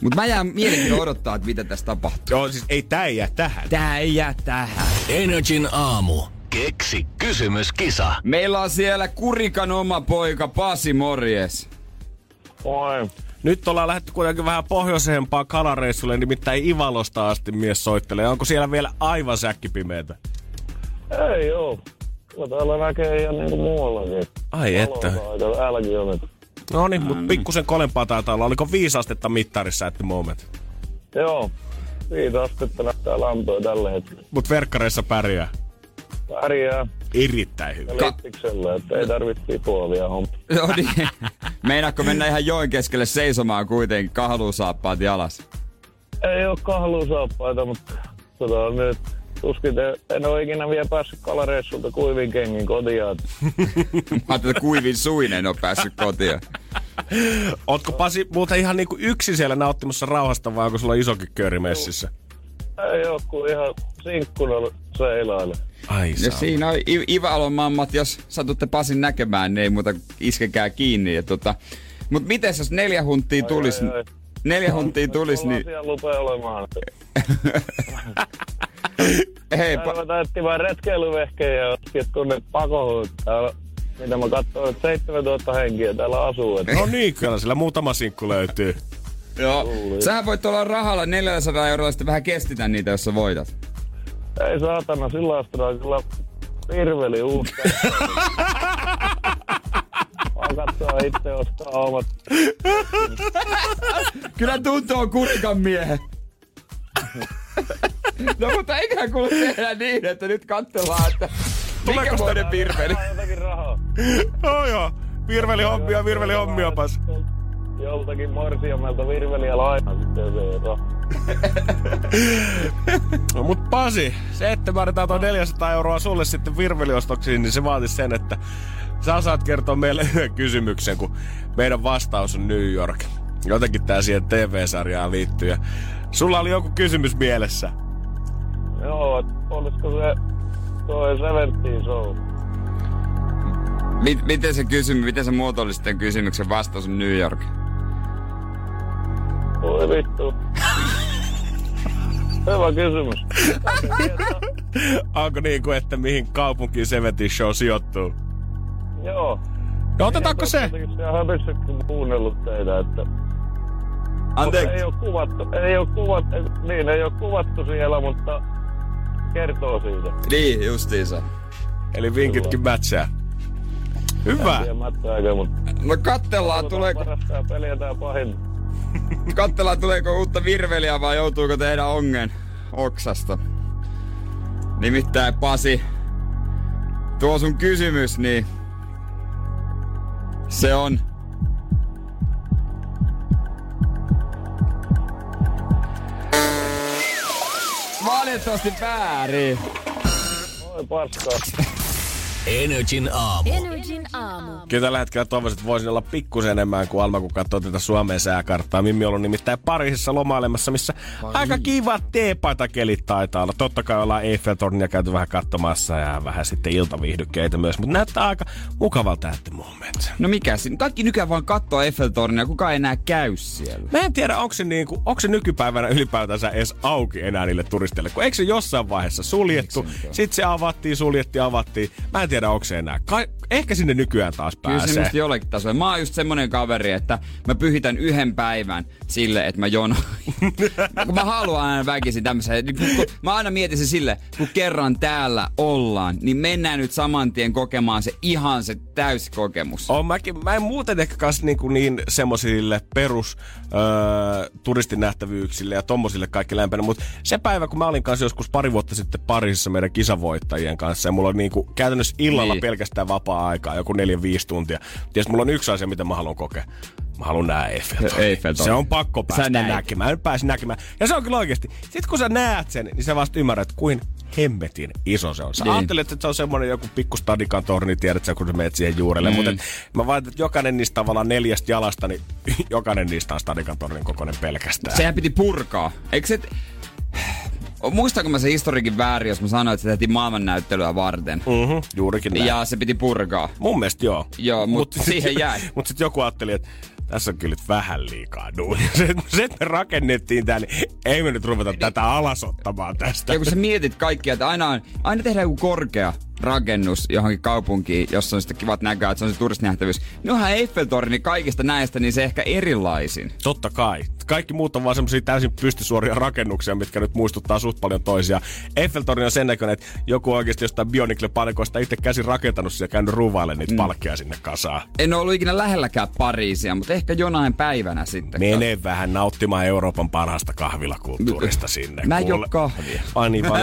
Mut mä jään mielenkiinnolla odottaa, että mitä tässä tapahtuu. Joo, siis ei tää jää tähän. Tää ei jää tähän. Energin aamu. Keksi kysymyskisa. Meillä on siellä Kurikan oma poika Pasi Morjes. Moi. Nyt ollaan lähdetty kuitenkin vähän pohjoisempaan kalareissulle, nimittäin Ivalosta asti mies soittelee. Onko siellä vielä aivan säkkipimeetä? Ei oo. Kyllä täällä näkee ihan niinku muuallakin. Ai että. Valoa aika älkiömet. No niin, mutta pikkusen kolempaa taitaa olla. Oliko viisi astetta mittarissa at the moment? Joo. Viisi astetta näyttää lämpöä tällä hetkellä. Mut verkkareissa pärjää. Pärjää Erittäin hyvin. littiksellä, että ei tarvitse puolia homma. Joo niin. Meinaatko mennä ihan joen keskelle seisomaan kuitenkin kahluusaappaat jalas? Ei oo kahluusaappaita, mutta tota nyt tuskin te, en oo ikinä vielä päässyt kalareissulta kuivin kengin kotiin. Mä ajattelin, että kuivin suinen on päässyt kotiin. Ootko Pasi muuten ihan niinku yksin siellä nauttimassa rauhasta vai onko sulla isokin kööri messissä? Ei oo kuin ihan sinkkuna seilaille. Ai Ja siinä on I- Ivalon mammat, jos satutte Pasin näkemään, niin ei muuta iskekää kiinni. Ja tota, mut miten jos neljä huntia tulis, ai, ai. Neljä huntia tulis, niin siellä lupea olemaan. hei, Mä pa- ruvetaan etsimään retkeilyvehkejä ja otkit tuonne pakohuut. Täällä, mitä mä katsoin, että 7000 henkiä täällä asuu. Et No niin, kyllä sillä muutama sinkku löytyy. joo. Sähän voit olla rahalla 400 eurolla sitten vähän kestitä niitä, jos sä voitat. ei saatana, sillä astraa kyllä virveli uutta. Katsoa itse ostaa omat. Kyllä tuntuu kurikan miehen. no mutta eiköhän kuule tehdä niin, että nyt katsellaan, että Tuleeko sitä- vuoden virveli. Jotakin rahaa. Joo joo. Virveli hommia, virveli hommia pas. Joltakin morsiamelta virveliä lainaa sitten se ei rahaa. No mut Pasi, se että mä annetaan tuo 400 euroa sulle sitten virveliostoksiin, niin se vaatii sen, että sä saat kertoa meille yhden kysymyksen, kun meidän vastaus on New York. Jotenkin tää siihen TV-sarjaan liittyy. Ja sulla oli joku kysymys mielessä. Joo, et olisiko se toi Seventeen Show? Mit, miten se kysymys, miten se muotoilisit tämän kysymyksen vastaus on New York? Voi vittu. Hyvä kysymys. Onko niin kuin, että mihin kaupunkiin Seventeen Show sijoittuu? Joo. No otetaanko se? Kuunnellut teitä, että... Anteeksi. ei oo kuvattu, ei oo kuvattu, niin ei oo kuvattu siellä, mutta kertoo siitä. Niin, justiinsa. Eli vinkitkin mätsää. Hyvä. Mättääkö, mutta... No kattellaan, tuleeko, peliä tää pahin. kattellaan, tuleeko uutta virveliä vai joutuuko tehdä ongen oksasta. Nimittäin Pasi, tuo sun kysymys, niin se on valitettavasti väärin. Oi paskaa. Energin aamu. Energin aamu. Kyllä tällä hetkellä toivoisin, että voisin olla pikkusen enemmän kuin Alma, kun katsoo tätä Suomen sääkarttaa. Mimmi on ollut nimittäin Pariisissa lomailemassa, missä aika kivat teepaitakelit taitaa olla. Totta kai ollaan Eiffeltornia käyty vähän katsomassa ja vähän sitten iltaviihdykkeitä myös, mutta näyttää aika mukavalta at the moment. No mikä siinä? Kaikki nykyään vaan kattoo Eiffeltornia, kuka ei enää käy siellä. Mä en tiedä, onko se, niinku, onko se nykypäivänä ylipäätänsä edes auki enää niille turisteille, kun eikö se jossain vaiheessa suljettu, sitten se avattiin, suljettiin, avattiin. Mä en tiedä, onko se enää. Kai, ehkä sinne nykyään taas Kyllä se pääsee. musta jollakin tasolla. Mä oon just semmonen kaveri, että mä pyhitän yhden päivän sille, että mä jonoin. kun mä haluan aina väkisin tämmöisen. Kun, mä aina mietin se sille, kun kerran täällä ollaan, niin mennään nyt saman tien kokemaan se ihan se täyskokemus. On mäkin, mä en muuten ehkä kans niinku niin semmosille perus öö, turistinähtävyyksille ja tommosille kaikki lämpänä, mutta se päivä, kun mä olin kanssa joskus pari vuotta sitten Pariisissa meidän kisavoittajien kanssa ja mulla on niinku käytännössä illalla Niin. pelkästään vapaa-aikaa, joku neljä viisi tuntia. Ties mulla on yksi asia, mitä mä haluan kokea. Mä haluan nähdä Eiffeltornin. Eiffeltorni. Se on pakko päästä näkemään. Nyt pääsin näkemään. Ja se on kyllä oikeasti. Sitten kun sä näet sen, niin sä vasta ymmärrät, kuin hemmetin iso se on. Sä Niin. ajattelet, että se on semmoinen joku pikku stadikan torni, tiedät sä, kun sä menet siihen juurelle. Mm. Mm. Mutta mä vaan, että jokainen niistä tavallaan neljästä jalasta, niin jokainen niistä on stadikan tornin kokoinen pelkästään. Sehän piti purkaa. Eikö se... Muistaako mä se historiikin väärin, jos mä sanoin, että se tehtiin maailmannäyttelyä varten? Mm-hmm, juurikin näin. Ja se piti purkaa. Mun mielestä joo. Joo, mut siihen jäi. Mutta sitten joku ajatteli, että tässä on kyllä nyt vähän liikaa duunia. Se, se, että me rakennettiin tää, niin ei me nyt ruveta tätä alasottamaan tästä. Ja kun sä mietit kaikkia, että aina, on, aina tehdään joku korkea rakennus johonkin kaupunkiin, jossa on sitten kivat näköä, että se on se turistinähtävyys. Niin onhan Eiffeltorni kaikista näistä, niin se ehkä erilaisin. Totta kai. Kaikki muut on vaan semmosia täysin pystysuoria rakennuksia, mitkä nyt muistuttaa suht paljon toisia. Eiffeltorni on sen näköinen, että joku oikeasti jostain Bionicle-palikoista itse käsin rakentanut ja käynyt ruuvailemaan niitä mm. palkkia sinne kasaan. En ole ollut ikinä lähelläkään Pariisia, mutta ehkä jonain päivänä sitten. Mene vähän nauttimaan Euroopan parhaasta kahvilakulttuurista sinne. Mä en juo kahvia. Ai niin,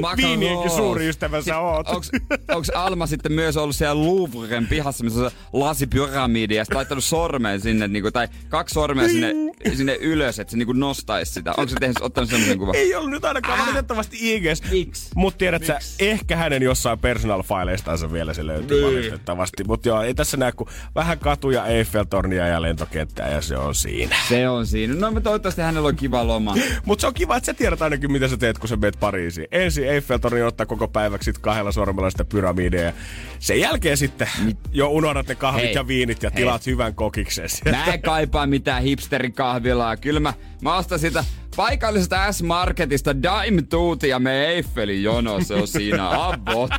makaron- Viinienkin suuri ystävä sä oot. Onks, onks Alma sitten myös ollut siellä Louvren pihassa, missä on se lasipyramidi ja sitten laittanut sormen sinne, niinku, tai kaksi sormea sinne, sinne ylös, että se niinku nostaisi sitä. Onko se tehnyt, ottanut semmoisen kuvan? Ei ollut nyt ainakaan ah. valitettavasti IGs. Miksi? Mut tiedät sä, ehkä hänen jossain personal fileistansa vielä se löytyy Niin. valitettavasti. Mut joo, ei tässä näe kuin vähän katuja, Eiffeltornia ja lentokenttää ja se on siinä. Se on siinä. No, mutta toivottavasti hänellä on kiva loma. Mut se on kiva, että sä tiedät ainakin, mitä sä teet, kun sä meet Pariisiin. Ensin Eiffeltorni ottaa koko päiväksi sit kahdella sormella sitä pyramidia. Sen jälkeen sitten jo unohdat ne kahvit Hei. ja viinit ja Hei. tilaat hyvän kokiksen. Mä en kaipaa mitään hipsterikahvilaa. Kyllä mä, mä ostan sitä paikallisesta S-Marketista Dime Tuuti ja me Eiffelin jono. Se on siinä avot.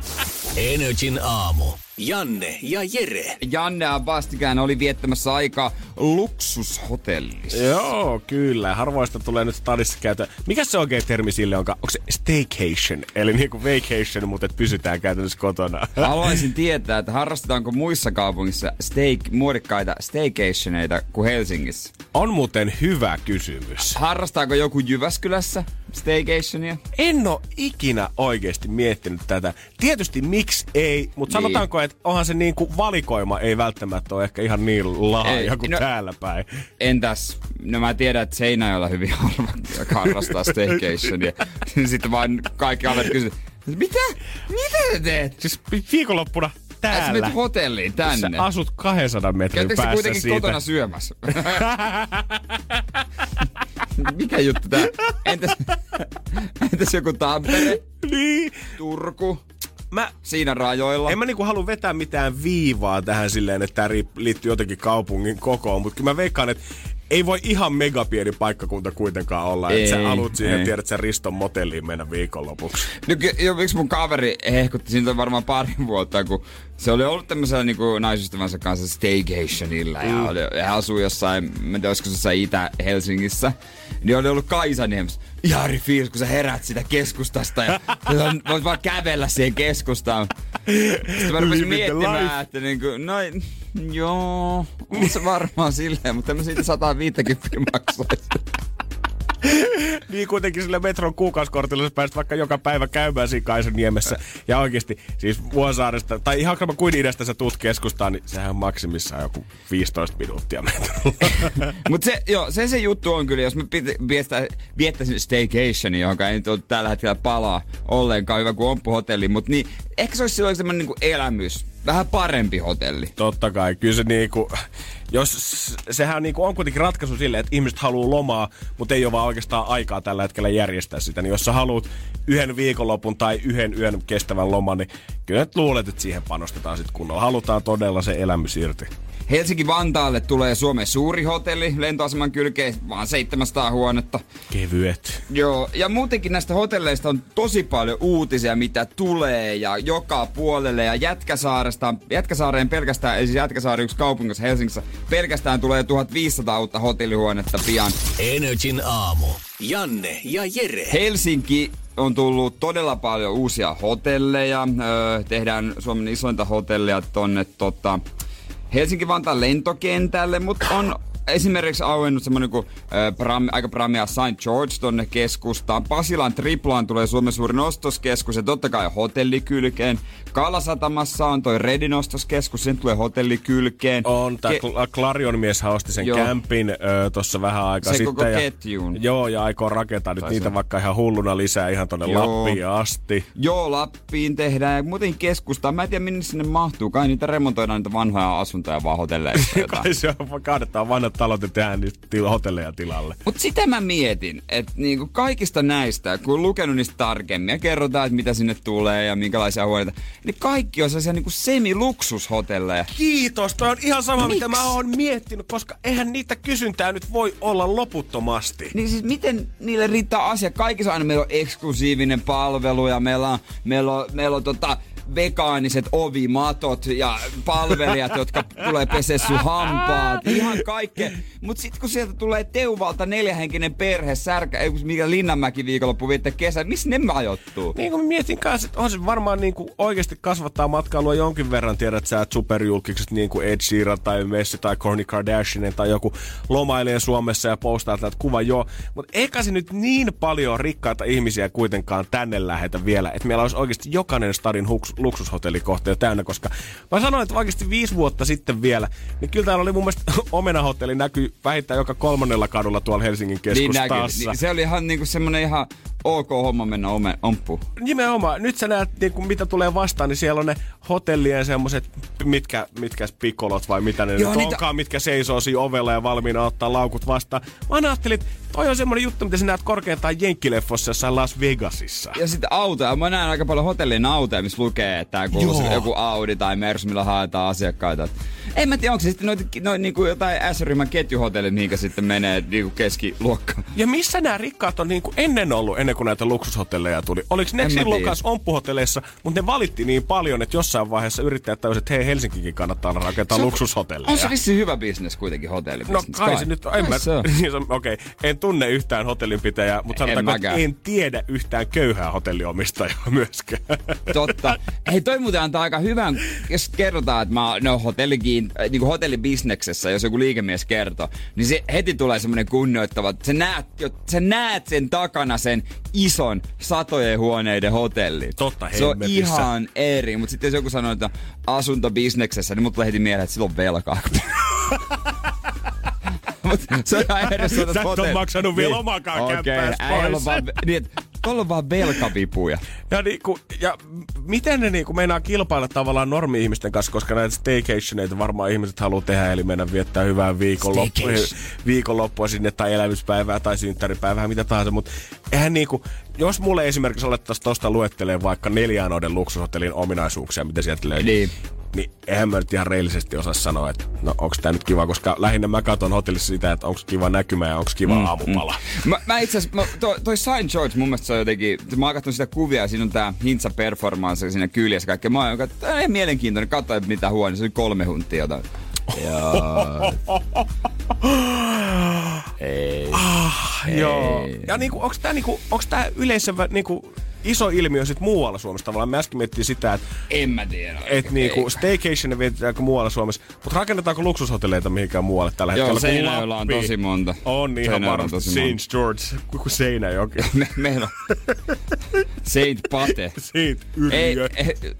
Energin aamu. Janne ja Jere. Janne vastikään oli viettämässä aikaa luksushotellissa. Joo, kyllä. Harvoista tulee nyt stadissa käytä. Mikä se oikein termi sille onkaan? Onko se staycation? Eli niinku vacation, mutta et pysytään käytännössä kotona. Haluaisin tietää, että harrastetaanko muissa kaupungissa steak, muodikkaita staycationeita kuin Helsingissä. On muuten hyvä kysymys. Harrastaako joku Jyväskylässä staycationia? En oo ikinä oikeasti miettinyt tätä. Tietysti miksi ei, mutta Niin. sanotaanko, että onhan se niinku valikoima ei välttämättä ole ehkä ihan niin laaja kuin no- täällä päin. Entäs, no mä tiedän, että Seinäjoella hyvin harva harrastaa staycationia. Sitten vaan kaikki kaverit kysyvät, mitä? Mitä sä teet? Siis vi- viikonloppuna Sä täällä. menet hotelliin Sä tänne. asut 200 metrin Käytätkö sä päässä kuitenkin siitä. kotona syömässä? Mikä juttu tää? Entäs, entäs joku Tampere, Niin. Turku, Mä, siinä rajoilla? En mä niinku halua vetää mitään viivaa tähän silleen, että tämä liittyy jotenkin kaupungin kokoon, mutta kyllä mä veikkaan, että ei voi ihan megapieni paikkakunta kuitenkaan olla, että sä haluat siihen, ei. tiedät sä Riston motelliin mennä viikonlopuksi. No, jo, yksi mun kaveri hehkutti siitä varmaan pari vuotta, kun se oli ollut tämmöisellä niin naisystävänsä kanssa staycationilla ja oli, hän asui jossain, mä en tiedä, olisiko se jossain Itä-Helsingissä. Niin oli ollut Kaisaniemessä. Eri fiilis, kun sä herät sitä keskustasta ja voit vaan kävellä siihen keskustaan. Sitten mä rupesin miettimään, life. että niinku, no joo, on se varmaan silleen, mutta mä siitä 150 maksaisi. Niin kuitenkin sillä metron kuukausikortilla sä pääset vaikka joka päivä käymään siinä Kaisaniemessä. Ja oikeasti siis Vuosaaresta, tai ihan kuin idästä sä tuut keskustaan, niin sehän on maksimissaan joku 15 minuuttia metrolla. Mut se, joo, se se juttu on kyllä, jos mä viettäisin staycationia, johon ei nyt ole tällä hetkellä palaa ollenkaan hyvä kuin Omppu-hotelli, mutta niin, ehkä se olisi silloin semmoinen niinku elämys. Vähän parempi hotelli. Totta kai, kyllä se niinku, jos sehän niinku on kuitenkin ratkaisu sille, että ihmiset haluaa lomaa, mutta ei ole vaan oikeastaan aikaa tällä hetkellä järjestää sitä. Niin jos sä haluat yhden viikonlopun tai yhden yön kestävän loman, niin kyllä nyt luulet, että siihen panostetaan sitten kunnolla. Halutaan todella se elämys irti. Helsinki-Vantaalle tulee Suomen suuri hotelli, lentoaseman kylkeen vaan 700 huonetta. Kevyet. Joo, ja muutenkin näistä hotelleista on tosi paljon uutisia, mitä tulee ja joka puolelle. Ja Jätkäsaaresta, Jätkäsaareen pelkästään, eli siis Jätkäsaari yksi kaupungissa Helsingissä, pelkästään tulee 1500 uutta hotellihuonetta pian. Energin aamu. Janne ja Jere. Helsinki on tullut todella paljon uusia hotelleja. Öö, tehdään Suomen isointa hotellia tonne tota, Helsinki-Vantaan lentokentälle, mutta on esimerkiksi auennut semmonen kuin pram, aika pramia St. George tonne keskustaan. Pasilan Triplaan tulee Suomen suurin ostoskeskus ja totta kai hotellikylkeen. Kalasatamassa on toi Redin ostoskeskus, sen tulee hotellikylkeen. On, tää Ke- Clarion mies osti sen Joo. kämpin ö, tossa vähän aikaa Se sitten. koko ja, ketjun. Joo, ja aikoo rakentaa nyt niitä se- vaikka ihan hulluna lisää ihan tonne Joo. Lappiin asti. Joo, Lappiin tehdään ja muuten keskustaan. Mä en tiedä minne sinne mahtuu. Kai niitä remontoidaan niitä vanhoja asuntoja vaan hotelleissa. Kai se on, kaadetaan vanhat talot ja tehdään niistä til- hotelleja tilalle. Mutta sitä mä mietin, että niinku kaikista näistä, kun on lukenut niistä tarkemmin ja kerrotaan, että mitä sinne tulee ja minkälaisia huoneita, niin kaikki on sellaisia niinku semiluksushotelleja. Kiitos, toi on ihan sama, Miks? mitä mä oon miettinyt, koska eihän niitä kysyntää nyt voi olla loputtomasti. Niin siis miten niille riittää asia? Kaikissa aina meillä on eksklusiivinen palvelu ja meillä on, meillä on, meillä on tota, vegaaniset ovimatot ja palvelijat, jotka tulee pesee sun hampaat. Ihan kaikkea. Mutta sitten kun sieltä tulee Teuvalta neljähenkinen perhe, särkä, ei, mikä Linnanmäki viikonloppu viette kesä, missä ne majoittuu? Niin kuin mä mietin kanssa, että on se varmaan niin kuin oikeasti kasvattaa matkailua jonkin verran. Tiedät sä, että superjulkikset niin kuin Ed Sheeran tai Messi tai Kourtney Kardashian tai joku lomailee Suomessa ja postaa tätä kuva joo. Mutta eikä se nyt niin paljon rikkaita ihmisiä kuitenkaan tänne lähetä vielä, että meillä olisi oikeasti jokainen stadin huks, luksushotellikohteita täynnä, koska mä sanoin, että oikeasti viisi vuotta sitten vielä, niin kyllä täällä oli mun mielestä omenahotelli näkyy vähintään joka kolmannella kadulla tuolla Helsingin Niin näkyy. keskustassa. Niin, se oli ihan niinku semmonen ihan ok homma mennä ome, omppuun. Nimenomaan. Nyt sä näet, niin kuin, mitä tulee vastaan, niin siellä on ne hotellien semmoset, mitkä, mitkä pikolot vai mitä ne Joo, nyt niitä- onkaan, mitkä seisoo siinä ovella ja valmiina ottaa laukut vastaan. Mä ajattelin, että toi on semmonen juttu, mitä sä näet korkeintaan Jenkkileffossa jossain Las Vegasissa. Ja sitten autoja. Mä näen aika paljon hotellin autoja, missä lukee, että tää kuuluu joku Audi tai Mersu, millä haetaan asiakkaita. En mä tiedä, onko se sitten noita, noita niinku jotain S-ryhmän ketjuhotellit, mihinkä sitten menee niinku keskiluokka. Ja missä nämä rikkaat on niin kuin ennen ollut, ennen kuin näitä luksushotelleja tuli? Oliko ne En silloin kanssa omppuhotelleissa, mutta ne valitti niin paljon, että jossain vaiheessa yrittäjät tajusivat, että hei Helsinkikin kannattaa rakentaa luksushotelleja. On se vissi hyvä bisnes kuitenkin, hotelli. No kai se nyt on. En mä, niin okei, en tunne yhtään hotellinpitäjää, mutta En sanotaanko, että mäkään. en tiedä yhtään köyhää hotelliomistajaa myöskään. Totta. Hei, toi muuten antaa aika hyvän, jos kerrotaan, että mä no, hotellikiin, äh, niin hotellibisneksessä, jos joku liikemies kertoo, niin se heti tulee semmoinen kunnioittava, että sä näet, jo, sä näet sen takana sen ison satojen huoneiden hotellin. Totta Se on hemmetissä. ihan eri, mutta sitten jos joku sanoo, että asuntobisneksessä, niin mut tulee heti mieleen, että sillä on velkaa. Mut se on ihan eri, Sä et hotelli- maksanut vielä omaakaan Okei, kämppääs äijällä pois. vaan, niin, että tuolla on vaan velkavipuja. Ja, niinku, ja miten ne niinku meinaa kilpailla tavallaan normi-ihmisten kanssa, koska näitä staycationeita varmaan ihmiset haluaa tehdä, eli mennä viettää hyvää viikonloppua, viikonloppua sinne, tai elämyspäivää, tai synttäripäivää, mitä tahansa, mutta eihän niinku, jos mulle esimerkiksi alettaisiin tosta luettelee vaikka neljään noiden luksushotellin ominaisuuksia, mitä sieltä löytyy, Niin. Niin eihän mä nyt ihan reilisesti osaa sanoa, että no onko tää nyt kiva, koska lähinnä mä katson hotellissa sitä, että onko kiva näkymä ja onko kiva mm, aamupala. Mm. Mä, mä itse asiassa, toi, toi Saint George mun mielestä se on jotenkin, mä oon katsonut sitä kuvia ja siinä on tää Hintsa performance siinä kyljessä kaikkea. Mä oon että tää on mielenkiintoinen, katsoa mitä huone, se oli kolme huntia jotain. Joo. Ei. Joo. Ja niinku, onks tää, niinku, onks tää yleisövä niinku, iso ilmiö sit muualla Suomessa tavallaan? Me äsken miettii sitä, että En mä tiedä. et niinku staycation vietetäänkö muualla Suomessa, mutta rakennetaanko luksushotelleita mihinkään muualle tällä Joo, hetkellä? kuin Seinäjoella on tosi monta. On ihan Seinäjoella on varmasti. Saint George, kuin Seinäjoki. Me, meillä on Saint Pate. Saint Yrjö. ei,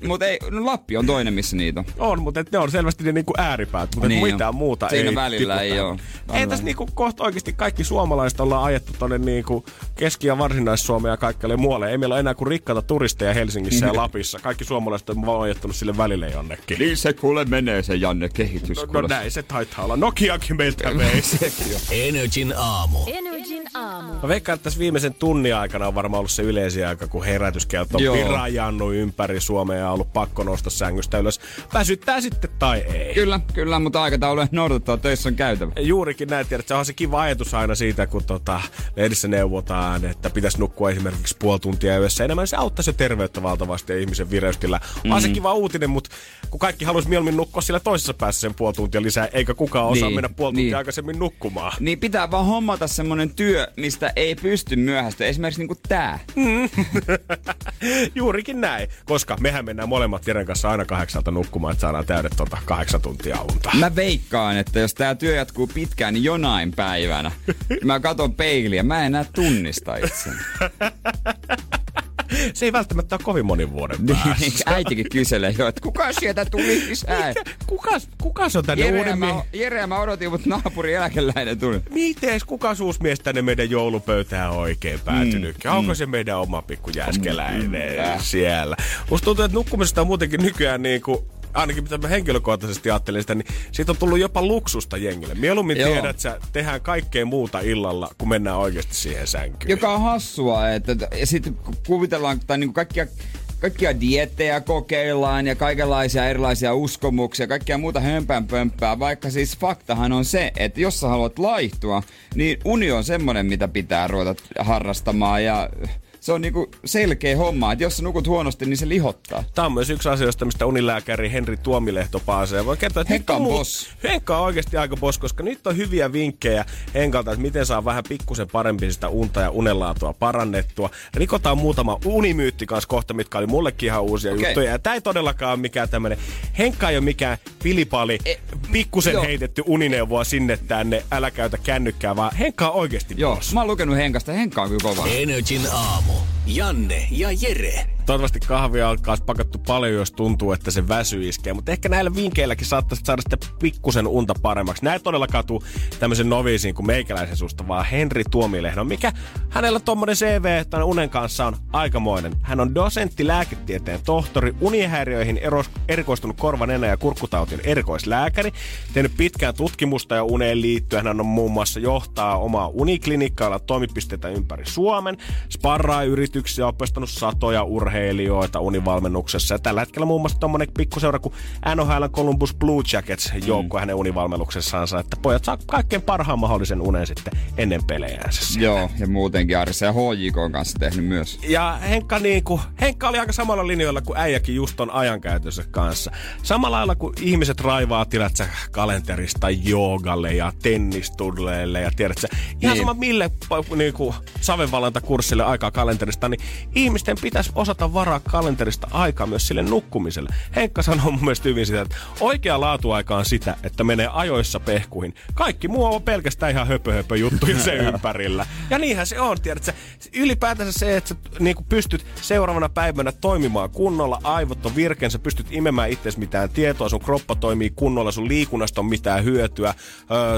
mutta ei, no Lappi on toinen, missä niitä on. On, mutta ne on selvästi ne niinku ääripäät, mutta Niin niin mitään muuta Siinä ei välillä ei oo. Ei tässä niinku kohta oikeasti kaikki suomalaiset ollaan ajettu tonne niinku Keski- ja Varsinais-Suomeen ja kaikkelle muualle. Ei meillä ole enää kuin rikkaita turisteja Helsingissä ja Lapissa. Kaikki suomalaiset on vaan sille välille jonnekin. Niin se kuule menee se Janne kehitys. No, no näin se taitaa olla. Nokiakin meiltä vei. Energin aamu. Energin aamu. Mä veikkaan, että tässä viimeisen tunnin aikana on varmaan ollut se yleisin aika, kun herätyskelto on pirajannut ympäri Suomea ja ollut pakko nousta sängystä ylös. Väsyttää sitten tai ei. Kyllä, kyllä, mutta aikatauluja noudattaa töissä on käytävä. Juurikin näin, tiedät, se on se kiva ajatus aina siitä, kun tota, lehdissä neuvotaan, että pitäisi nukkua esimerkiksi puoli tuntia yössä enemmän. Se auttaisi jo terveyttä valtavasti ja ihmisen vireystillä. Mm. On se kiva uutinen, mutta kun kaikki haluaisi mieluummin nukkua siellä toisessa päässä sen puoli tuntia lisää, eikä kukaan osaa Niin, mennä puoli tuntia niin. aikaisemmin nukkumaan. Niin pitää vaan hommata semmonen työ, mistä ei pysty myöhästyä. Esimerkiksi niinku tää. Juurikin näin, koska mehän mennään molemmat Jeren kanssa aina kahdeksalta nukkumaan, että saadaan täydet tota kahdeksan tuntia unta. Mä veikkaan, että jos tää työ jatkuu pitkään, niin jonain päivänä mä katon peiliä, mä en enää tunnista itseni. Se ei välttämättä ole kovin monin vuoden päässä. Niin, Äitikin kyselee jo, että kuka sieltä tuli lisää? Kuka, kuka se on tänne Jere ja, uuden mä, mie- Jere ja mä odotin, mutta naapuri eläkeläinen tuli. Mites, kuka suusmies tänne meidän joulupöytään on oikein päätynyt? Mm, Onko se meidän oma pikku jäskeläinen Mm, siellä? Musta tuntuu, että nukkumisesta on muutenkin nykyään niin kuin ainakin mitä mä henkilökohtaisesti ajattelin sitä, niin siitä on tullut jopa luksusta jengille. Mieluummin Joo. tiedät, että tehdään kaikkea muuta illalla, kun mennään oikeasti siihen sänkyyn. Joka on hassua, että ja sitten ku- kuvitellaan, tai niinku kaikkia, kaikkia diettejä kokeillaan ja kaikenlaisia erilaisia uskomuksia, kaikkia muuta hömpänpömppää, vaikka siis faktahan on se, että jos sä haluat laihtua, niin uni on semmonen, mitä pitää ruveta harrastamaan ja se on niinku selkeä homma, että jos sä nukut huonosti, niin se lihottaa. Tämä on myös yksi asioista, mistä unilääkäri Henri Tuomilehto paasee. Voi kertoa, että Henkka nyt on muu- boss. Henkka on oikeasti aika boss, koska nyt on hyviä vinkkejä Henkalta, että miten saa vähän pikkusen parempi sitä unta ja unenlaatua parannettua. Rikotaan muutama unimyytti kanssa kohta, mitkä oli mullekin ihan uusia Okei. juttuja. Ja tää ei todellakaan ole mikään tämmönen, Henkka ei ole mikään pilipali, E, pikkusen joo. heitetty unineuvoa sinne tänne, älä käytä kännykkää, vaan Henkka on oikeasti Joo, boss. mä oon lukenut Henkasta, Henkka on kyllä kova. Energin aamu. Janne ja Jere. Toivottavasti kahvia kanssa pakattu paljon, jos tuntuu, että se väsy iskee. Mutta ehkä näillä vinkkeilläkin saattaisi saada sitten pikkusen unta paremmaksi. Näin todella katu tämmöisen noviisiin kuin meikäläisen susta, vaan Henri Tuomilehdo, mikä hänellä tommonen CV tämän unen kanssa on aikamoinen. Hän on dosentti lääketieteen tohtori, unihäiriöihin eros, erikoistunut korvan, nenä ja kurkkutautien erikoislääkäri, tehnyt pitkään tutkimusta ja uneen liittyen. Hän on muun muassa johtaa omaa uniklinikkaa, toimipisteitä ympäri Suomen, sparraa yrityksiä, opestanut satoja urheilijoita univalmennuksessa. Ja tällä hetkellä muun muassa tommonen pikkuseura kuin NHL Columbus Blue Jackets joukko mm. hänen univalmennuksessaansa, että pojat saa kaikkein parhaan mahdollisen unen sitten ennen pelejänsä. Joo, ja muutenkin Arissa ja HJK on kanssa tehnyt myös. Ja Henkka, niinku, Henkka oli aika samalla linjoilla kuin äijäkin just on ajankäytössä kanssa. Samalla lailla kuin ihmiset raivaa tilat kalenterista joogalle ja tennistudleille ja tiedät sä, ihan niin. sama mille niinku, savenvalantakurssille aikaa kalenterista, niin ihmisten pitäisi osata varaa kalenterista aikaa myös sille nukkumiselle. Henkka sanoo mun mielestä hyvin sitä, että oikea laatuaika on sitä, että menee ajoissa pehkuihin. Kaikki muu on pelkästään ihan höpö, höpö juttuja sen ympärillä. Ja niinhän se on, tiedätkö? Ylipäätänsä se, että sä niin pystyt seuraavana päivänä toimimaan kunnolla, aivot on virkensä, pystyt imemään itse mitään tietoa, sun kroppa toimii kunnolla, sun liikunnasta on mitään hyötyä,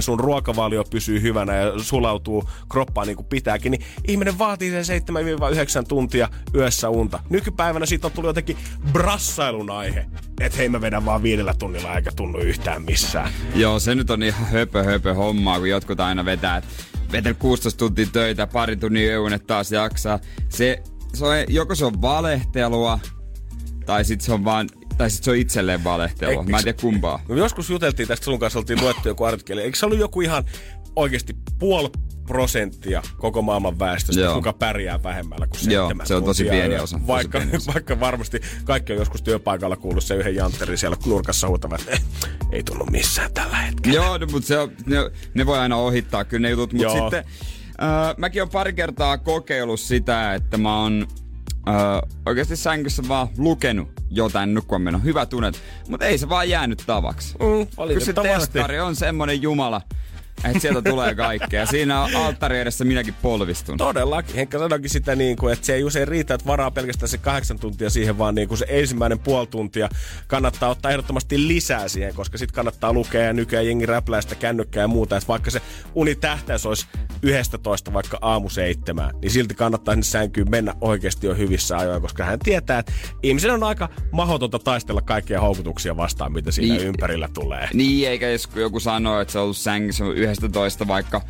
sun ruokavalio pysyy hyvänä ja sulautuu kroppaan niin kuin pitääkin, niin ihminen vaatii sen 7-9 tuntia yössä unta. Nykypäivänä siitä on tullut jotenkin brassailun aihe, että hei mä vedän vaan viidellä tunnilla eikä tunnu yhtään missään. Joo, se nyt on ihan höpö höpö hommaa, kun jotkut aina vetää, vetää 16 tuntia töitä, pari tunnin että taas jaksaa. Se, se on, joko se on valehtelua, tai sitten se on vaan tai sitten se on itselleen valehtelua. Mä en tiedä kumpaa. No joskus juteltiin tästä sun kanssa, oltiin luettu joku artikkeli. Eikö se ollut joku ihan oikeasti puoli prosenttia koko maailman väestöstä, Joo. kuka pärjää vähemmällä kuin Joo, se on tosi pieni osa. Vaikka, pieni osa. vaikka varmasti kaikki on joskus työpaikalla kuullut se yhden jantterin siellä nurkassa huutavat, että eh, ei tunnu missään tällä hetkellä. Joo, no, mutta se on, ne, ne, voi aina ohittaa kyllä ne jutut, mutta sitten äh, mäkin olen pari kertaa kokeillut sitä, että mä oon äh, oikeasti sängyssä vaan lukenut jotain nukkumaan Hyvä tunnet, mutta ei se vaan jäänyt tavaksi. Mm, Kyllä se telkkari on semmonen jumala, että sieltä tulee kaikkea. Siinä on alttari edessä minäkin polvistun. Todellakin. Henkka sanoikin sitä niin kuin, että se ei usein riitä, että varaa pelkästään se kahdeksan tuntia siihen, vaan niin kuin se ensimmäinen puoli tuntia kannattaa ottaa ehdottomasti lisää siihen, koska sitten kannattaa lukea ja nykyään jengi räplää sitä kännykkää ja muuta. Että vaikka se unitähtäys olisi 11 vaikka aamu seitsemään, niin silti kannattaa sinne sänkyyn mennä oikeasti jo hyvissä ajoin, koska hän tietää, että ihmisen on aika mahdotonta taistella kaikkia houkutuksia vastaan, mitä siinä niin, ympärillä tulee. Niin, eikä jos joku sanoo, että se on ollut sängyssä 11 vaikka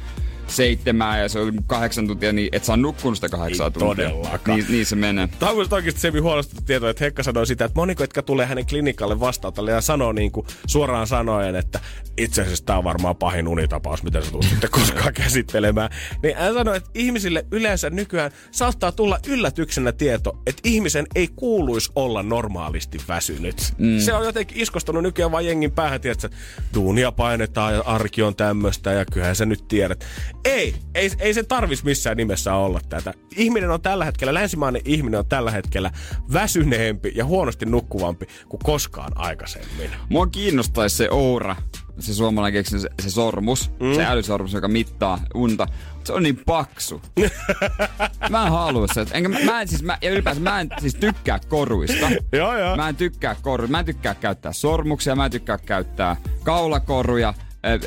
seitsemää ja se on kahdeksan tuntia, niin et saa nukkunut sitä kahdeksan Ei tuntia. Todellakaan. Niin, niin se menee. Tämä on oikeasti se huolestuttu tieto, että Hekka sanoi sitä, että moniko, jotka tulee hänen klinikalle vastaanotolle ja sanoo niin kuin suoraan sanoen, että itse asiassa tämä on varmaan pahin unitapaus, mitä sä tulet sitten koskaan käsittelemään. Niin hän sanoi, että ihmisille yleensä nykyään saattaa tulla yllätyksenä tieto, että ihmisen ei kuuluisi olla normaalisti väsynyt. Mm. Se on jotenkin iskostunut nykyään vaan jengin päähän, että duunia painetaan ja arki on tämmöistä ja kyllähän sä nyt tiedät. Ei, ei, ei se tarvis missään nimessä olla tätä. Ihminen on tällä hetkellä, länsimainen ihminen on tällä hetkellä väsyneempi ja huonosti nukkuvampi kuin koskaan aikaisemmin. Mua kiinnostaisi se oura, se suomalainen keksi se, se sormus, mm. se älysormus, joka mittaa unta. Se on niin paksu. mä en halua se. Enkä, mä, mä en siis, mä, ja ylipäänsä mä en siis tykkää koruista. joo, joo. Mä en tykkää koruista. Mä en tykkää käyttää sormuksia, mä en tykkää käyttää kaulakoruja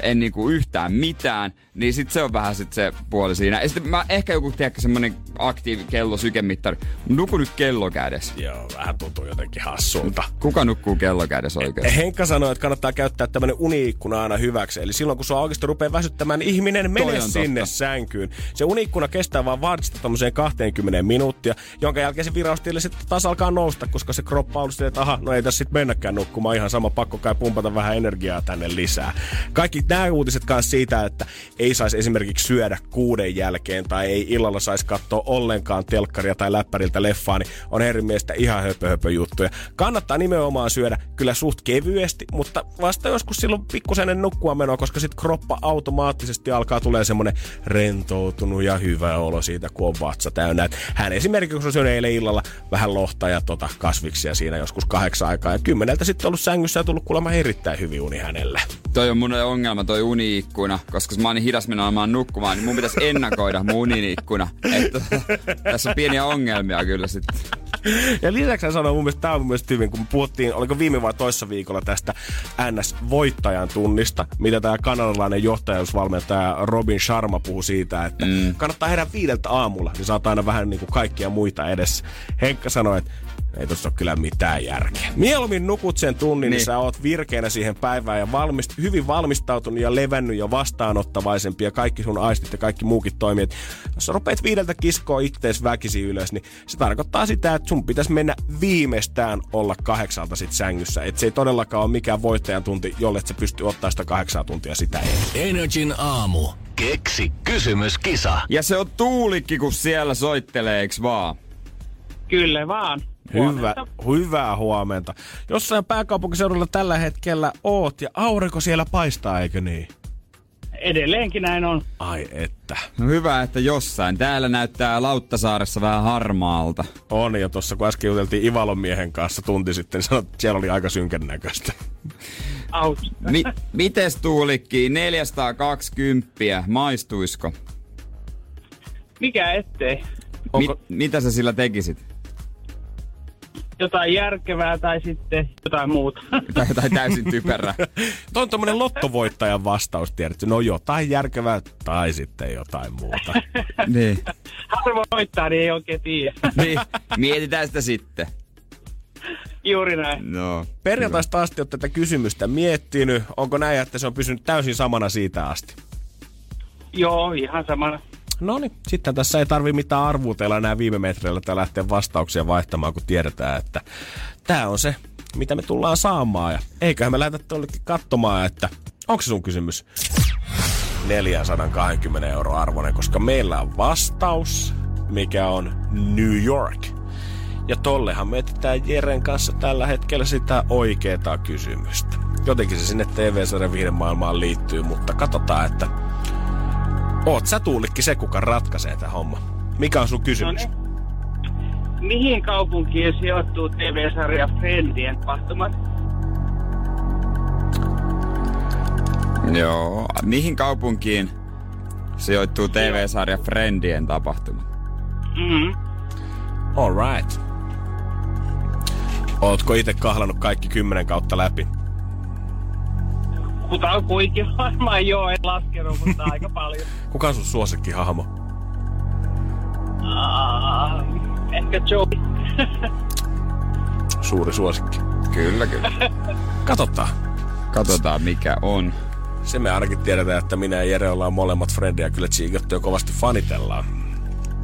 en niinku yhtään mitään, niin sit se on vähän sit se puoli siinä. Ja sitten mä ehkä joku, tiedätkö, semmonen aktiivi kello sykemittari. Nuku nyt kello kädessä. Joo, vähän tuntuu jotenkin hassulta. Kuka nukkuu kello kädessä oikein? Henkka sanoi, että kannattaa käyttää tämmönen uniikkuna aina hyväksi. Eli silloin kun sua oikeasti rupeaa väsyttämään, niin ihminen menee sinne totta. sänkyyn. Se uniikkuna kestää vaan vaadista tommoseen 20 minuuttia, jonka jälkeen se viraustille sitten taas alkaa nousta, koska se kroppa on että aha, no ei tässä sitten mennäkään nukkumaan ihan sama, pakko kai pumpata vähän energiaa tänne lisää. Kaikki nämä uutiset kanssa siitä, että ei saisi esimerkiksi syödä kuuden jälkeen tai ei illalla saisi katsoa ollenkaan telkkaria tai läppäriltä leffaa, niin on eri mielestä ihan höpö, höpö juttuja. Kannattaa nimenomaan syödä kyllä suht kevyesti, mutta vasta joskus silloin pikkusen nukkua menoa, koska sitten kroppa automaattisesti alkaa tulee semmoinen rentoutunut ja hyvä olo siitä, kun on vatsa täynnä. Et hän esimerkiksi, on syönyt eilen illalla vähän lohta ja tota kasviksia siinä joskus kahdeksan aikaa ja kymmeneltä sitten ollut sängyssä ja tullut kuulemma erittäin hyvin uni hänelle. Toi on mun ongelma toi uniikkuna, koska mä oon niin hidas menomaan nukkumaan, niin mun pitäisi ennakoida mun uniikkuna. Että tässä on pieniä ongelmia kyllä sitten. Ja lisäksi hän sanoi mun mielestä, tämä on mun mielestä hyvin, kun puhuttiin, oliko viime vai toissa viikolla tästä NS-voittajan tunnista, mitä tämä kanadalainen johtajuusvalmentaja Robin Sharma puhuu siitä, että mm. kannattaa herää viideltä aamulla, niin saat aina vähän niin kuin kaikkia muita edessä. Henkka sanoi, että ei tossa ole kyllä mitään järkeä. Mieluummin nukut sen tunnin, niin, niin sä oot virkeänä siihen päivään ja valmist, hyvin valmistautunut ja levännyt ja vastaanottavaisempi ja kaikki sun aistit ja kaikki muukin toimii. Et jos sä rupeat viideltä kiskoa ittees väkisi ylös, niin se tarkoittaa sitä, että sun pitäisi mennä viimeistään olla kahdeksalta sit sängyssä. Et se ei todellakaan ole mikään voittajan tunti, jolle sä pystyy ottaa sitä kahdeksaa tuntia sitä ei. Energin aamu. Keksi kysymyskisa. Ja se on Tuulikki, kun siellä soittelee, eiks vaan? Kyllä vaan. Hyvä, Huomenta. hyvää huomenta. Jossain pääkaupunkiseudulla tällä hetkellä oot ja aurinko siellä paistaa, eikö niin? Edelleenkin näin on. Ai että. No hyvä, että jossain. Täällä näyttää Lauttasaaressa vähän harmaalta. On, ja tuossa kun äsken juteltiin Ivalon miehen kanssa tunti sitten, niin sanoi, että siellä oli aika synkän näköistä. Out. Mi- mites Tuulikki, 420, maistuisko? Mikä ettei. Onko, Mi- mitä sä sillä tekisit? Jotain järkevää tai sitten jotain muuta. Tai jotain täysin typerää. Tuo on tämmönen lottovoittajan vastaus, tiedätkö? No jotain järkevää tai sitten jotain muuta. niin. Harvoin voittaa, niin ei oikein tiedä. niin. Mietitään sitä sitten. Juuri näin. No. Perjantaista asti olet tätä kysymystä miettinyt. Onko näin, että se on pysynyt täysin samana siitä asti? Joo, ihan samana. No niin, sitten tässä ei tarvi mitään arvuutella enää viime metreillä tai lähteä vastauksia vaihtamaan, kun tiedetään, että tämä on se, mitä me tullaan saamaan. Ja eiköhän me lähdetä tuollekin katsomaan, että onko se sun kysymys 420 euro arvoinen, koska meillä on vastaus, mikä on New York. Ja tollehan me etsitään Jeren kanssa tällä hetkellä sitä oikeaa kysymystä. Jotenkin se sinne TV-sarjan viiden maailmaan liittyy, mutta katsotaan, että Oot sä Tuulikki se, kuka ratkaisee tämä homma. Mikä on sun kysymys? No Mihin kaupunkiin sijoittuu TV-sarja Friendien tapahtumat? Joo. Mihin kaupunkiin sijoittuu TV-sarja Friendien tapahtuma? Mm-hmm. All right. Ootko itse kahlannut kaikki kymmenen kautta läpi? Kuta kuikin varmaan joo, en laskenut, mutta aika paljon. Kuka on sun suosikkihahmo? Ah, ehkä Joey. Suuri suosikki. Kyllä, kyllä. Katsotaan. Katsotaan mikä on. Se me ainakin tiedetään, että minä ja Jere ollaan molemmat frendejä kyllä tsiikattu jo kovasti fanitellaan.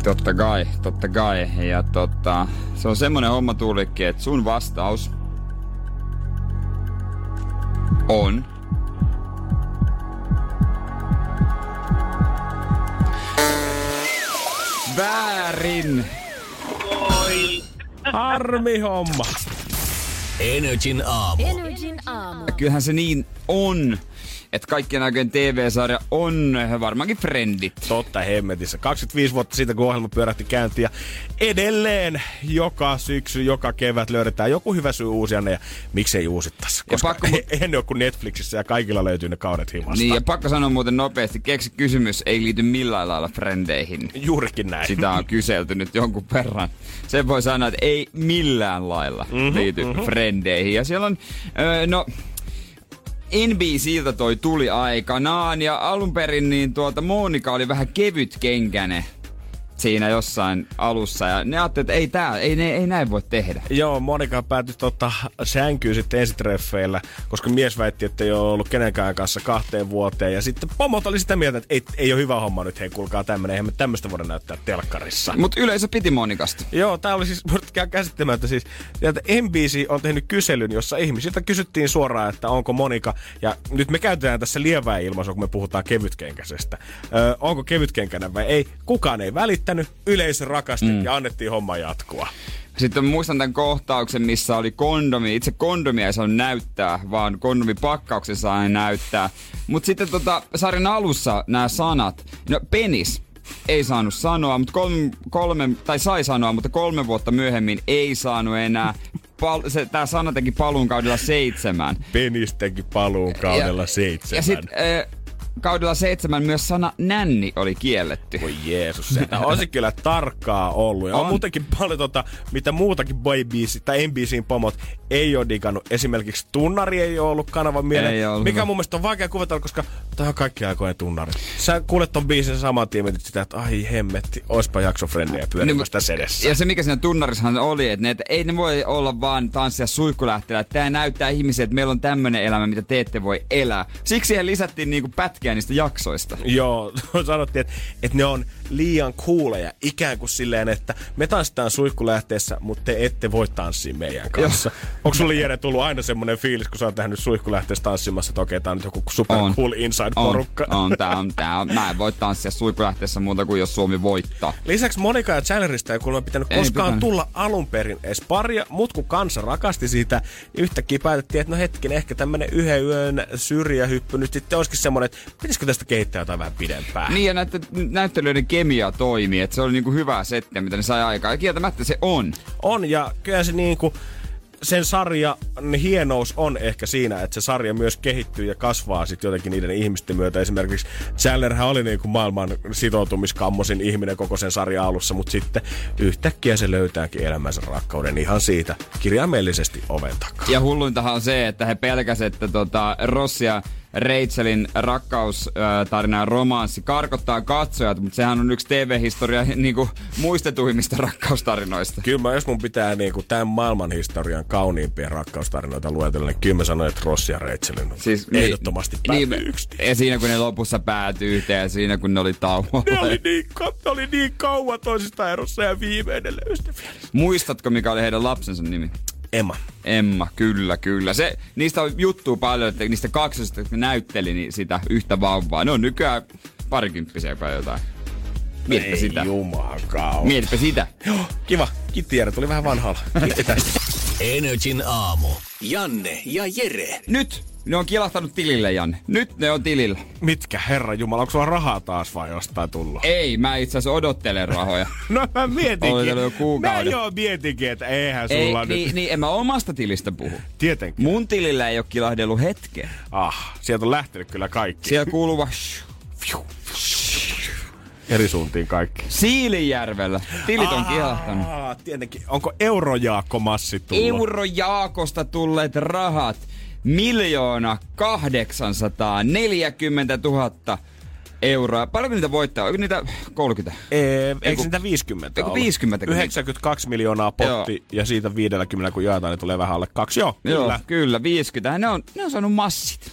Totta kai, totta kai. Ja totta, se on semmonen homma tuulikki, että sun vastaus on väärin. Oi. Harmi homma. Energin aamu. Energin aamu. Kyllähän se niin on, että kaikkien aikojen TV-sarja on varmaankin Friendit. Totta hemmetissä. 25 vuotta siitä, kun ohjelma pyörähti käyntiin ja edelleen joka syksy, joka kevät löydetään joku hyvä syy uusia ne ja miksei uusittaisi. Koska pakko- pakko... ne ole kuin Netflixissä ja kaikilla löytyy ne kaudet himasta. Niin, ja pakko sanoa muuten nopeasti, keksi kysymys ei liity millään lailla Frendeihin. Juurikin näin. Sitä on kyselty nyt jonkun verran. Sen voi sanoa, että ei millään lailla mm-hmm, liity mm-hmm. Frendeihin. Ja siellä on, öö, no, NBCltä toi tuli aikanaan ja alun perin niin tuota Monika oli vähän kevyt kenkäne siinä jossain alussa ja ne ajattelivat, että ei, tää, ei, ne, ei näin voi tehdä. Joo, Monika päätyi totta sänkyyn sitten ensitreffeillä, koska mies väitti, että ei ole ollut kenenkään kanssa kahteen vuoteen. Ja sitten pomot oli sitä mieltä, että ei, ei ole hyvä homma nyt, hei kuulkaa tämmönen, eihän me tämmöistä voida näyttää telkkarissa. Mutta yleisö piti Monikasta. Joo, tää oli siis käsittämättä siis. Sieltä NBC on tehnyt kyselyn, jossa ihmisiltä kysyttiin suoraan, että onko Monika, ja nyt me käytetään tässä lievää ilmaisua, kun me puhutaan kevytkenkäisestä. Öö, onko kevytkenkänä vai ei? Kukaan ei välittänyt, yleisö rakasti mm. ja annettiin homma jatkua. Sitten muistan tämän kohtauksen, missä oli kondomi. Itse kondomia ei saanut näyttää, vaan kondomipakkauksen sai näyttää. Mutta sitten tota, sarjan alussa nämä sanat, no penis, ei saanut sanoa, mutta kolme, kolme, tai sai sanoa, mutta kolme vuotta myöhemmin ei saanut enää. Pal, se, tää sana teki paluun kaudella seitsemän. Penis teki paluun kaudella ja, seitsemän. Ja sit, äh, kaudella seitsemän myös sana nänni oli kielletty. Voi Jeesus, sitä on se kyllä tarkkaa ollut. Ja on, On. muutenkin paljon tota, mitä muutakin boybiisi tai NBCin pomot ei ole digannut. Esimerkiksi tunnari ei ole ollut kanavan Ei mieleen. ollut. Mikä mun mielestä on vaikea kuvitella, koska tämä on kaikki aikojen tunnari. Sä kuulet ton biisin saman tien mietit sitä, että ai hemmetti, oispa jakso frendiä pyörimästä sedessä. Niin, Ja se mikä siinä tunnarissahan oli, että, ne, että ei ne voi olla vaan tanssia suihkulähteellä. Tämä näyttää ihmisille, että meillä on tämmöinen elämä, mitä te ette voi elää. Siksi siihen lisättiin niinku pätkiä niistä jaksoista. Joo, sanottiin, että, että ne on liian kuuleja. Ikään kuin silleen, että me tanssitaan suihkulähteessä, mutta te ette voi tanssia meidän kanssa. Onko sulle Jere tullut aina semmoinen fiilis, kun sä oot nähnyt suihkulähteessä tanssimassa, että okei, tää on nyt joku super On. cool inside-porukka? On, on, tää on, tää on. Mä en voi tanssia suihkulähteessä muuta kuin jos Suomi voittaa. Lisäksi Monika ja Chandlerista ei kuulemma pitänyt Ei koskaan pitänyt. tulla alun perin edes paria, mut kun kansa rakasti siitä, yhtäkkiä päätettiin, että no hetken, ehkä tämmönen yhden yön syrjähyppy nyt sitten olisikin semmonen, että pitäisikö tästä kehittää jotain vähän pidempään. Niin ja näyttä, näyttelijöiden kemia toimii, että se oli niinku hyvää settiä, mitä ne sai aikaan. Ja kieltämättä se on. On, ja kyllä se niinku, sen sarjan hienous on ehkä siinä, että se sarja myös kehittyy ja kasvaa sitten jotenkin niiden ihmisten myötä. Esimerkiksi Chandlerhän oli niinku maailman sitoutumiskammosin ihminen koko sen sarjan alussa, mutta sitten yhtäkkiä se löytääkin elämänsä rakkauden ihan siitä kirjaimellisesti oven takaa. Ja hulluintahan on se, että he pelkäsivät, että tota, Ross ja Rachelin rakkaustarina ja romanssi karkottaa katsojat, mutta sehän on yksi TV-historia niinku muistetuimmista rakkaustarinoista. Kyllä mä, jos mun pitää niinku tämän maailman historian kauniimpia rakkaustarinoita luetella, niin kyllä mä sanoin, että Ross ja Rachelin siis, ehdottomasti niin, niin, yksi. Ja siinä kun ne lopussa päätyi yhteen ja siinä kun ne oli tauolla. Ne oli niin, ne oli niin kauan toisistaan erossa ja viimeinen vielä. Muistatko mikä oli heidän lapsensa nimi? Emma. Emma, kyllä, kyllä. Se, niistä on juttua paljon, että niistä kaksosista, jotka näytteli niin sitä yhtä vauvaa. Ne on nykyään parikymppisiä kai jotain. Mietipä Ei sitä. jumakauta. Mietipä sitä. Joo, kiva. Kiitti Jere, tuli vähän vanhalla. Tästä. Energin aamu. Janne ja Jere. Nyt ne on kilahtanut tilille, Janne. Nyt ne on tilillä. Mitkä, herra Jumala, onko sulla rahaa taas vai jostain tullut? Ei, mä itse asiassa odottelen rahoja. No mä mietinkin. Jo kuukauden. Mä joo mietinkin, että eihän ei, sulla niin, nyt. niin, en mä omasta tilistä puhu. Tietenkin. Mun tilillä ei ole kilahdellut hetken. Ah, sieltä on lähtenyt kyllä kaikki. Siellä kuuluu vaan. Eri suuntiin kaikki. Siilijärvellä. Tilit on kilahtanut. Ah, tietenkin. Onko eurojaakkomassit tullut? Eurojaakosta tulleet rahat. Miljoona 840 000 euroa. Paljonko niitä voittaa? Onko niitä 30? Ee, eikö Eiku- niitä 50 eiku ollut? 50 kun 92 miljoonaa potti Joo. ja siitä 50 kun jaetaan, niin tulee vähän alle kaksi. Joo, Joo, kyllä. kyllä, 50. Ne on, ne on saanut massit.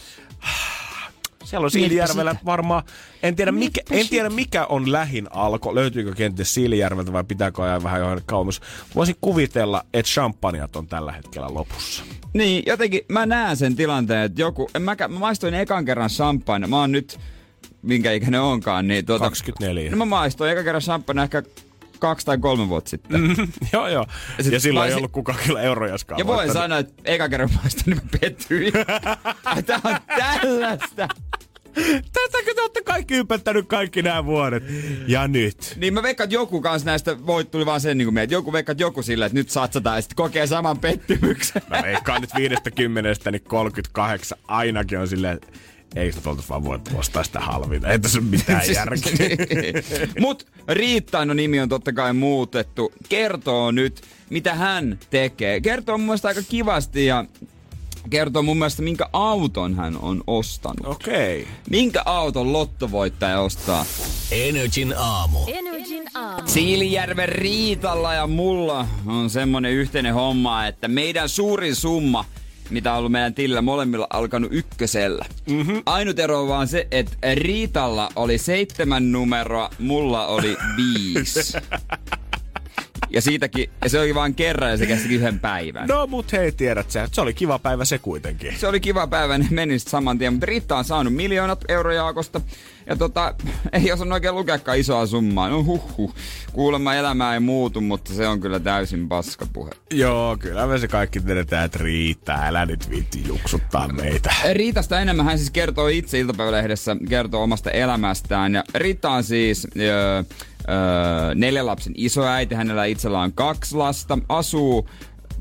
Siellä on Mietipä Siilijärvellä varmaan, en tiedä, mikä, Mietipä en tiedä mikä on lähin alko, löytyykö kenties Siilijärveltä vai pitääkö ajaa vähän johonkin kauemmas. Voisin kuvitella, että champanjat on tällä hetkellä lopussa. Niin, jotenkin mä näen sen tilanteen, että joku, en mäkään, mä maistoin ekan kerran champagne, mä oon nyt, minkä ikäinen onkaan, niin tuota... 24. No mä maistoin ekan kerran champagne ehkä kaksi tai kolme vuotta sitten. Mm. joo, joo. sit Ja silloin ei ollut kukaan kyllä eurojaskaan. Ja voin sanoa, että eka kerran maistoin, niin mä pettyin. Tää on tällaista. Tästäkö te olette kaikki ympättänyt kaikki nämä vuodet? Ja nyt. Niin mä veikkaan, että joku kans näistä voit tuli vaan sen niin kuin että joku veikkaa, että joku sillä, että nyt satsataan ja sitten kokee saman pettymyksen. Mä veikkaan nyt viidestä kymmenestä, niin 38 ainakin on silleen, että eikö nyt oltaisi vaan voitu ostaa sitä halvinta. Ei tässä ole mitään järkeä. Mut Riittaino nimi on totta kai muutettu. Kertoo nyt, mitä hän tekee. Kertoo mun mielestä aika kivasti ja kertoo mun mielestä, minkä auton hän on ostanut. Okei. Okay. Minkä auton lottovoittaja ostaa? Energin aamu. Energin aamu. Siilijärven Riitalla ja mulla on semmonen yhteinen homma, että meidän suurin summa, mitä on ollut meidän tilillä molemmilla alkanut ykkösellä. Mm-hmm. Ainut ero on vaan se, että Riitalla oli seitsemän numeroa, mulla oli viisi. ja siitäkin, ja se oli vain kerran ja se kesti yhden päivän. No mut hei, tiedät sä, että se oli kiva päivä se kuitenkin. Se oli kiva päivä, ne meni sit saman tien, mutta Riitta on saanut miljoonat eurojaakosta. Ja tota, ei osannut oikein lukeakaan isoa summaa. No huhhuh. Kuulemma elämä ei muutu, mutta se on kyllä täysin paskapuhe. Joo, kyllä me se kaikki tiedetään, että riittää. Älä nyt viitti juksuttaa meitä. Riitasta enemmän hän siis kertoo itse iltapäivälehdessä, kertoo omasta elämästään. Ja Riitta on siis öö, öö, neljän lapsen isoäiti, hänellä itsellä on kaksi lasta, asuu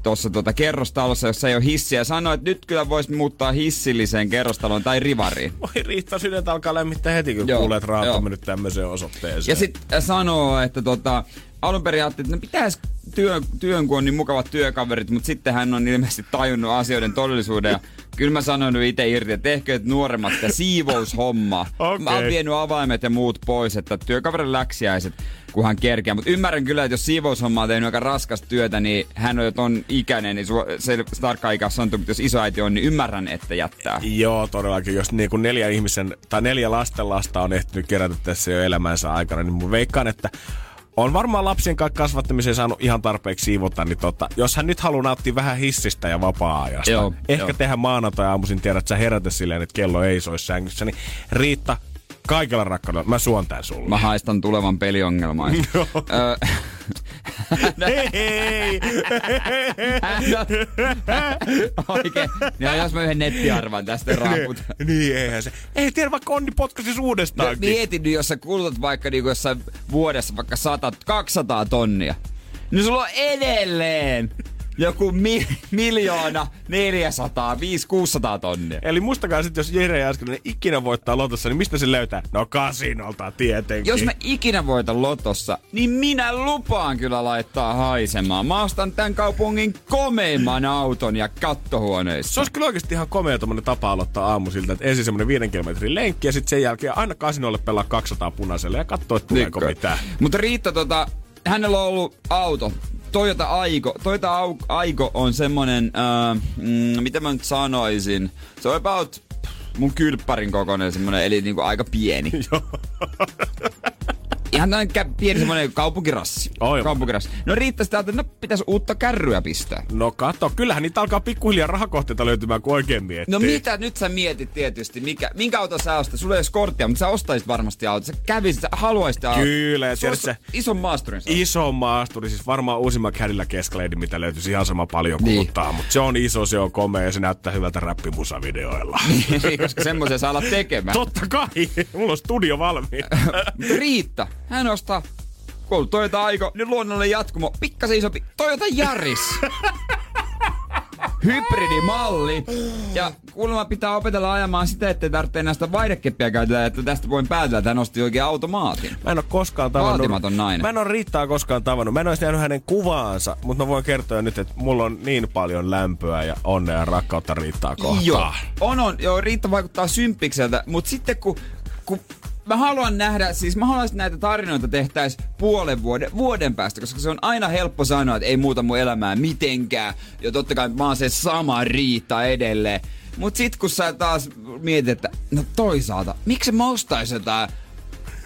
tuossa tuota kerrostalossa, jossa ei ole hissiä, ja sanoi, että nyt kyllä voisi muuttaa hissilliseen kerrostaloon tai rivariin. Voi riittää, sydäntä alkaa lämmittää heti, kun Joo, kuulee, että rahat on mennyt tämmöiseen osoitteeseen. Ja sitten sanoo, että tota, alun perin ajattelin, että no pitäisi työn, työn, kun on niin mukavat työkaverit, mutta sitten hän on ilmeisesti tajunnut asioiden todellisuuden. Ja kyllä mä sanoin nyt itse irti, että tehkö et nuoremmat sitä siivoushommaa. Mä oon vienyt avaimet ja muut pois, että työkaverin läksiäiset, kun hän kerkeää. Mutta ymmärrän kyllä, että jos siivoushomma on tehnyt aika raskasta työtä, niin hän on jo ton ikäinen, niin se tarkka ikä on mutta jos isoäiti on, niin ymmärrän, että jättää. Joo, todellakin. Jos niin kuin neljä ihmisen tai neljä lasten lasta on ehtinyt kerätä tässä jo elämänsä aikana, niin mun veikkaan, että on varmaan lapsien kanssa kasvattamiseen saanut ihan tarpeeksi siivota, niin tota, jos hän nyt haluaa nauttia vähän hissistä ja vapaa-ajasta, Joo, ehkä joo. tehdä maanantai-aamuisin tiedät, että sä herätä silleen, että kello ei soi sängyssä, niin Riitta, kaikella rakkaudella, mä suon tän sulle. Mä haistan tulevan. Ö, Hei, hei! Oikein. Ja jos mä yhden nettiarvan tästä raaput. niin, eihän se. Ei tiedä, vaikka Onni potkaisi No, uudestaan. mietin nyt, jos sä kulutat vaikka niinku jossain vuodessa vaikka 100, 200 tonnia. Niin sulla on edelleen joku mi- miljoona 400, 5 600 tonnia. Eli muistakaa sitten, jos Jere Jääskeläinen ikinä voittaa lotossa, niin mistä se löytää? No kasinolta tietenkin. Jos mä ikinä voitan lotossa, niin minä lupaan kyllä laittaa haisemaan. Mä ostan tämän kaupungin komeimman auton ja Se kattohuoneissa. olisi kyllä oikeasti ihan komea tapa aloittaa aamu siltä, että ensin semmonen viiden kilometrin lenkki ja sitten sen jälkeen aina kasinolle pelaa 200 punaiselle ja katsoo, että tuleeko Niinkö? mitään. Mutta Riitta, tota, hänellä on ollut auto. Toyota Aiko. Toyota Aiko on semmonen, äh, mm, mitä mä nyt sanoisin. Se on about mun kylppärin kokoinen semmonen, eli niinku aika pieni. Ihan näin kä- pieni semmonen kaupunkirassi. Aivan. Kaupunkirassi. No riittäisi täältä, no pitäisi uutta kärryä pistää. No kato, kyllähän niitä alkaa pikkuhiljaa rahakohteita löytymään, kun oikein miettii. No mitä nyt sä mietit tietysti, mikä, minkä auton sä ostat? Sulla ei ole korttia, mutta sä ostaisit varmasti auto. Sä kävisit, sä haluaisit auto. Kyllä, ja tiedät ostat sä- Ison maasturin. Iso maasturi, siis varmaan uusimman Cadillac Escalade, mitä löytyisi ihan sama paljon Niin. kuluttaa, mutta se on iso, se on komea ja se näyttää hyvältä räppimusavideoilla. Niin, koska semmoisen saa olla tekemään. Totta kai, mulla on studio valmiina. Riitta, hän ostaa kun Toyota Aiko, niin luonnollinen jatkumo, pikkasen isompi, Toyota Yaris. Hybridimalli. Ja kuulemma pitää opetella ajamaan sitä, ettei tarvitse näistä vaihdekeppiä käytetä, että tästä voin päätellä, että hän osti oikein automaatin. Mä en ole koskaan tavannut... Vaatimaton nainen. Mä en ole Riittaa koskaan tavannut. Mä en olisi nähnyt hänen kuvaansa, mutta mä voin kertoa nyt, että mulla on niin paljon lämpöä ja onnea ja rakkautta Riittaa kohtaan. Joo, on, on. Joo, Riitta vaikuttaa symppikseltä, mutta sitten kun, kun mä haluan nähdä, siis mä haluaisin että näitä tarinoita tehtäis puolen vuoden, vuoden päästä, koska se on aina helppo sanoa, että ei muuta mun elämää mitenkään. Ja totta kai mä oon se sama Riitta edelleen. Mut sit kun sä taas mietit, että no toisaalta, miksi mä ostaisin jotain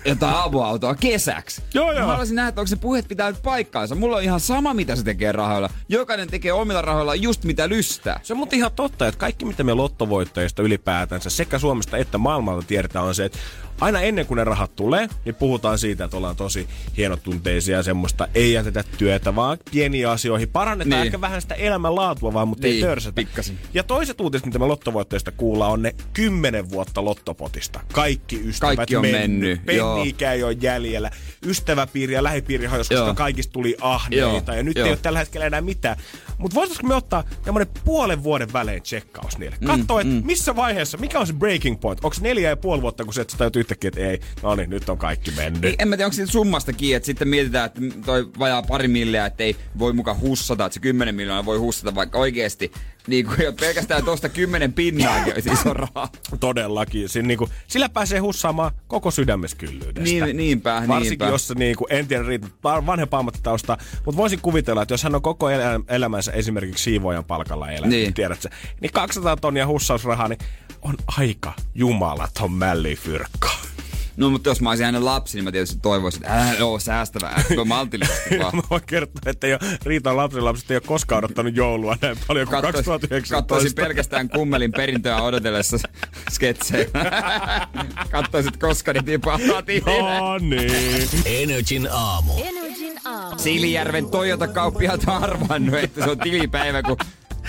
jotain avoautoa kesäksi. Joo, joo. Mä haluaisin nähdä, että onko se puheet pitää nyt paikkaansa. Mulla on ihan sama, mitä se tekee rahoilla. Jokainen tekee omilla rahoilla just mitä lystää. Se on mutta ihan totta, että kaikki mitä me lottovoittajista ylipäätänsä sekä Suomesta että maailmalta tiedetään on se, että aina ennen kuin ne rahat tulee, niin puhutaan siitä, että ollaan tosi hienotunteisia ja semmoista, ei jätetä työtä, vaan pieniä asioihin. Parannetaan Niin. ehkä vähän sitä elämänlaatua vaan, mutta ei Niin, törsätä. pikkasen. Ja toiset uutiset, mitä me lottovoittajista kuullaan, on ne kymmenen vuotta lottopotista. Kaikki ystävät Kaikki on mennyt, joo. Penniikään ei ole jäljellä. Ystäväpiiri ja lähipiiri hajosi, koska kaikista tuli ahneita. Joo, Ja nyt joo. ei ole tällä hetkellä enää mitään. Mutta voisitko me ottaa tämmönen puolen vuoden välein tsekkaus niille? Katso, että missä vaiheessa, mikä on se breaking point? Onko neljä ja puoli vuotta, kun se, että sä tajut yhtäkkiä, että ei, no niin, nyt on kaikki mennyt. Niin, en mä tiedä, onko siitä summasta kiinni, että sitten mietitään, että toi vajaa pari milliä, että ei voi muka hussata, että se 10 miljoonaa voi hussata, vaikka oikeesti niin kuin pelkästään tuosta 10 pinnaakin olisi iso raha. Todellakin. Siinä, niinku, sillä pääsee hussaamaan koko sydämeskyllyydestä. Niin, niinpä, Varsinkin niinpä. jos se, niinku, en tiedä riitä vanhempaa ammattitausta, mutta voisin kuvitella, että jos hän on koko elä- elämänsä esimerkiksi siivoajan palkalla elänyt, Niin. niin. tiedät sä, niin 200 tonnia hussausrahaa, niin on aika jumalaton mällifyrkka. No mutta jos mä olisin hänen lapsi, niin mä tietysti toivoisin, että ää, joo, säästävää, no maltillisesti vaan. Mä voin kertoa, että jo Riitan lapsenlapset ei ole koskaan odottanut joulua näin paljon kuin Katsois- 2019. Katsoisin pelkästään kummelin perintöä odotellessa sketsejä. Katsoisit, koska ne tipahtaa. No niin. Energin aamu. Energin aamu. Siilijärven Toyota-kauppiaat on arvannut, että se on tilipäivä, kun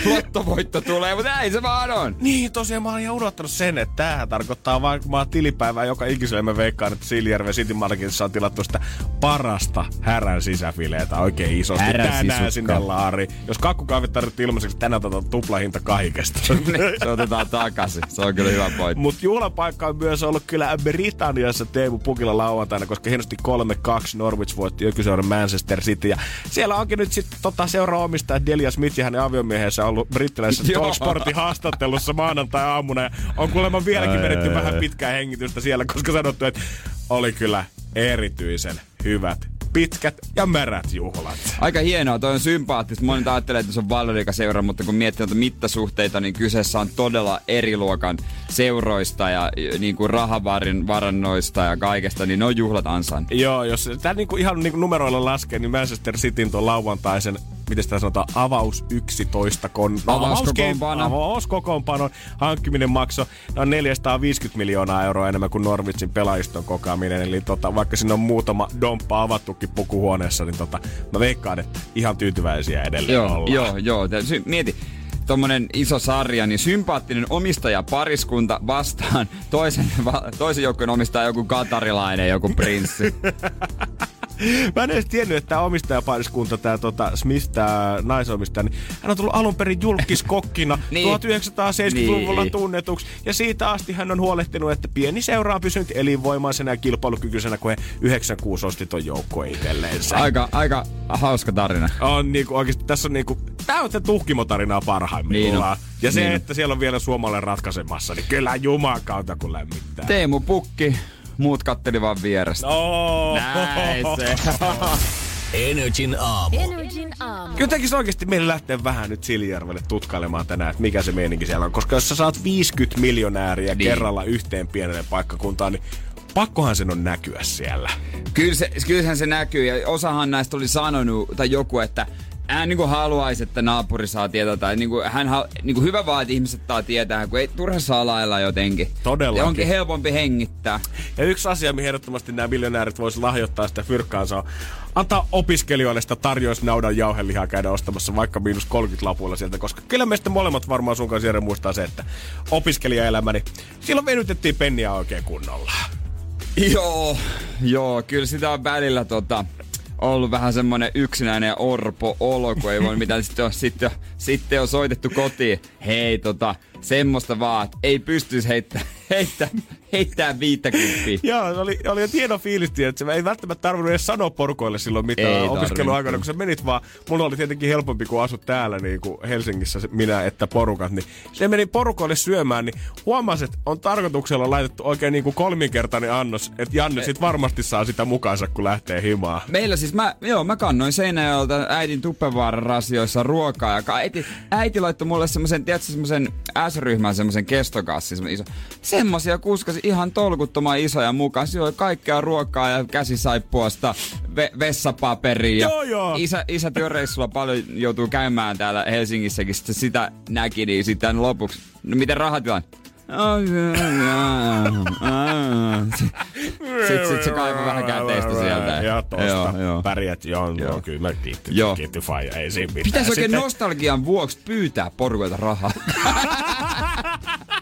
lottovoitto tulee, mutta näin se vaan on. Niin, tosiaan mä olin ihan unohtanut sen, että tämähän tarkoittaa vaan, kun mä oon tilipäivää joka ikiselle mä veikkaan, että Siljärven City Marketissa on tilattu sitä parasta härän sisäfileitä oikein isosti. Härän Tänään sisukka. sinne laari. Jos kakkukahvit tarvittiin ilmaiseksi, tänään otetaan tuplahinta kahikesta. se otetaan takaisin. Se on kyllä hyvä pointti. Mutta juhlapaikka on myös ollut kyllä Britanniassa Teemu Pukilla lauantaina, koska hienosti 3-2 Norwich voitti ykköseuran Manchester City. Ja siellä onkin nyt sitten tota seuraa omistaja Delia Smith ja hänen aviomiehensä ollut brittiläisessä. Talksportin haastattelussa maanantai-aamuna. Ja on kuulemma vieläkin vedetty vähän pitkää hengitystä siellä, koska sanottu, että oli kyllä erityisen hyvät, pitkät ja märät juhlat. Aika hienoa, toi on sympaattista. Moni ajattelee, että se on Vallorika-seura, mutta kun miettii noita mittasuhteita, niin kyseessä on todella eri luokan seuroista ja niin kuin rahavarin varannoista ja kaikesta, niin ne on juhlat ansan. Joo, jos tämä niinku ihan niinku numeroilla laskee, niin Manchester Cityn tuon lauantaisen, miten sitä sanotaan, avaus 11 kon... Avauskokoonpano. Avauskokoonpanon hankkiminen maksoi noin 450 miljoonaa euroa enemmän kuin Norwichin pelaajiston kokaaminen. Eli tota, vaikka siinä on muutama domppa avattukin pukuhuoneessa, niin tota, mä veikkaan, että ihan tyytyväisiä edelleen Joo, ollaan. joo, joo. Sy- mieti, tommonen iso sarja, niin sympaattinen omistaja pariskunta vastaan toisen, va- toisen joukkueen omistaja joku katarilainen, joku prinssi. Mä en edes tiennyt, että tämä omistajapariskunta, tämä tota Smith, tämä naisomistaja, niin hän on tullut alun perin julkiskokkina Niin. 1970-luvulla Niin. tunnetuksi. Ja siitä asti hän on huolehtinut, että pieni seura on pysynyt elinvoimaisena ja kilpailukykyisenä, kun he 96 osti ton joukkoon itselleensä. Aika, aika hauska tarina. On niinku oikeesti, tässä on niinku, tää on se tuhkimotarinaa parhaimmillaan. Niin on. Ja se, Niin että siellä on vielä suomalainen ratkaisemassa, niin kyllä juman kautta kun lämmittää. Teemu Pukki, muut katteli vaan vierestä. No. Näin se. Energin aamu. Energin aamu. Kyllä tekisi oikeasti meille lähteä vähän nyt Siljärvelle tutkailemaan tänään, että mikä se meininki siellä on. Koska jos sä saat 50 miljonääriä Niin. kerralla yhteen pienelle paikkakuntaan, niin pakkohan sen on näkyä siellä. Kyllä se, kyllähän se näkyy ja osahan näistä oli sanonut, tai joku, että hän niin haluaisi, että naapuri saa tietää, tai niin kuin, hän niin kuin hyvä vaan, että ihmiset saa tietää, kun ei turha salailla jotenkin. Todellakin. Ja onkin helpompi hengittää. Ja yksi asia, mihin ehdottomasti nämä miljonäärit voisi lahjoittaa sitä fyrkkaansa on antaa opiskelijoille sitä tarjousnaudan jauhelihaa käydä ostamassa vaikka miinus 30 lapuilla sieltä, koska kyllä meistä molemmat varmaan sun kanssa Jere muistaa se, että opiskelijaelämä, niin silloin venytettiin penniä oikein kunnolla. Joo, joo, kyllä sitä on välillä tota, ollut vähän semmonen yksinäinen ja orpo olo, kun ei voi mitään. Sitten on, sitten, sitten on soitettu kotiin. Hei, tota, semmoista vaan, että ei pystyisi heittää, heittää, heittää viittäkymppiä. Joo, se oli, oli hieno fiilis, että se ei välttämättä tarvinnut edes sanoa porukoille silloin mitään Ei opiskeluaikana, kun sä menit vaan, mulla oli tietenkin helpompi kuin asut täällä niin kuin Helsingissä minä, että porukat, niin se meni porukoille syömään, niin huomasin, että on tarkoituksella laitettu oikein niin kuin kolminkertainen annos, että Janne sit varmasti saa sitä mukaansa, kun lähtee himaan. Meillä siis, mä, joo, mä kannoin Seinäjoelta äidin Tuppevaaran rasioissa ruokaa ja äiti, äiti laittoi mulle semmoisen, tiedätkö, semmoisen S-ryhmän semmoisen kestokassin, semmoisen iso. Semmosia kuskasi ihan tolkuttoman isoja mukaan. Oli kaikkea ruokaa ja käsisaippuasta, ve- vessapaperia. Joo, joo. Isä, isä työreissulla paljon joutuu käymään täällä Helsingissäkin, sitten sitä näki, niin sitten lopuksi, no miten rahatilan? Sitten sit se kaivoi vähän käteistä sieltä. Ja tosta Joo, pärjät, joo, joo. Joo. kyllä mä kiitti, Joo. kiitti faija, ei siinä mitään. Pitäisi oikein Sitten- nostalgian vuoksi pyytää porukoilta rahaa.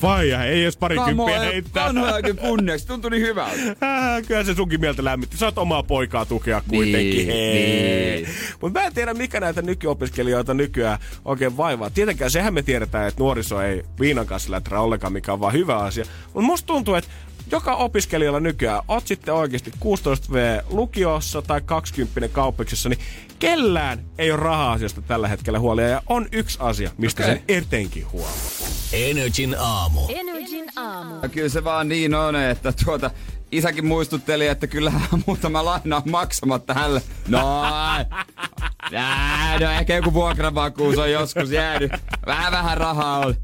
Faija, ei edes parikymppiä heittää. Vanhojakin kunniaksi, tuntui niin hyvältä. Äh, kyllä se sunkin mieltä lämmitti. Sä oot omaa poikaa tukea kuitenkin. Niin, Hei. niin. Mutta mä en tiedä, mikä näitä nykyopiskelijoita nykyään oikein vaivaa. Tietenkään sehän me tiedetään, että nuoriso ei viinan kanssa läträ ollenkaan, mikä on vaan hyvä asia. Mutta musta tuntuu, että joka opiskelijalla nykyään, oot sitten oikeasti 16V lukiossa tai 20 kauppiksessa, niin kellään ei ole raha-asiasta tällä hetkellä huolia. Ja on yksi asia, mistä Okei. sen etenkin huomaa. Energin aamu. Energin aamu. Ja kyllä se vaan niin on, että tuota, isäkin muistutteli, että kyllähän muutama laina on maksamatta hälle. No, nää, no ehkä joku vuokravakuus on joskus jäänyt. Vähän vähän rahaa oli.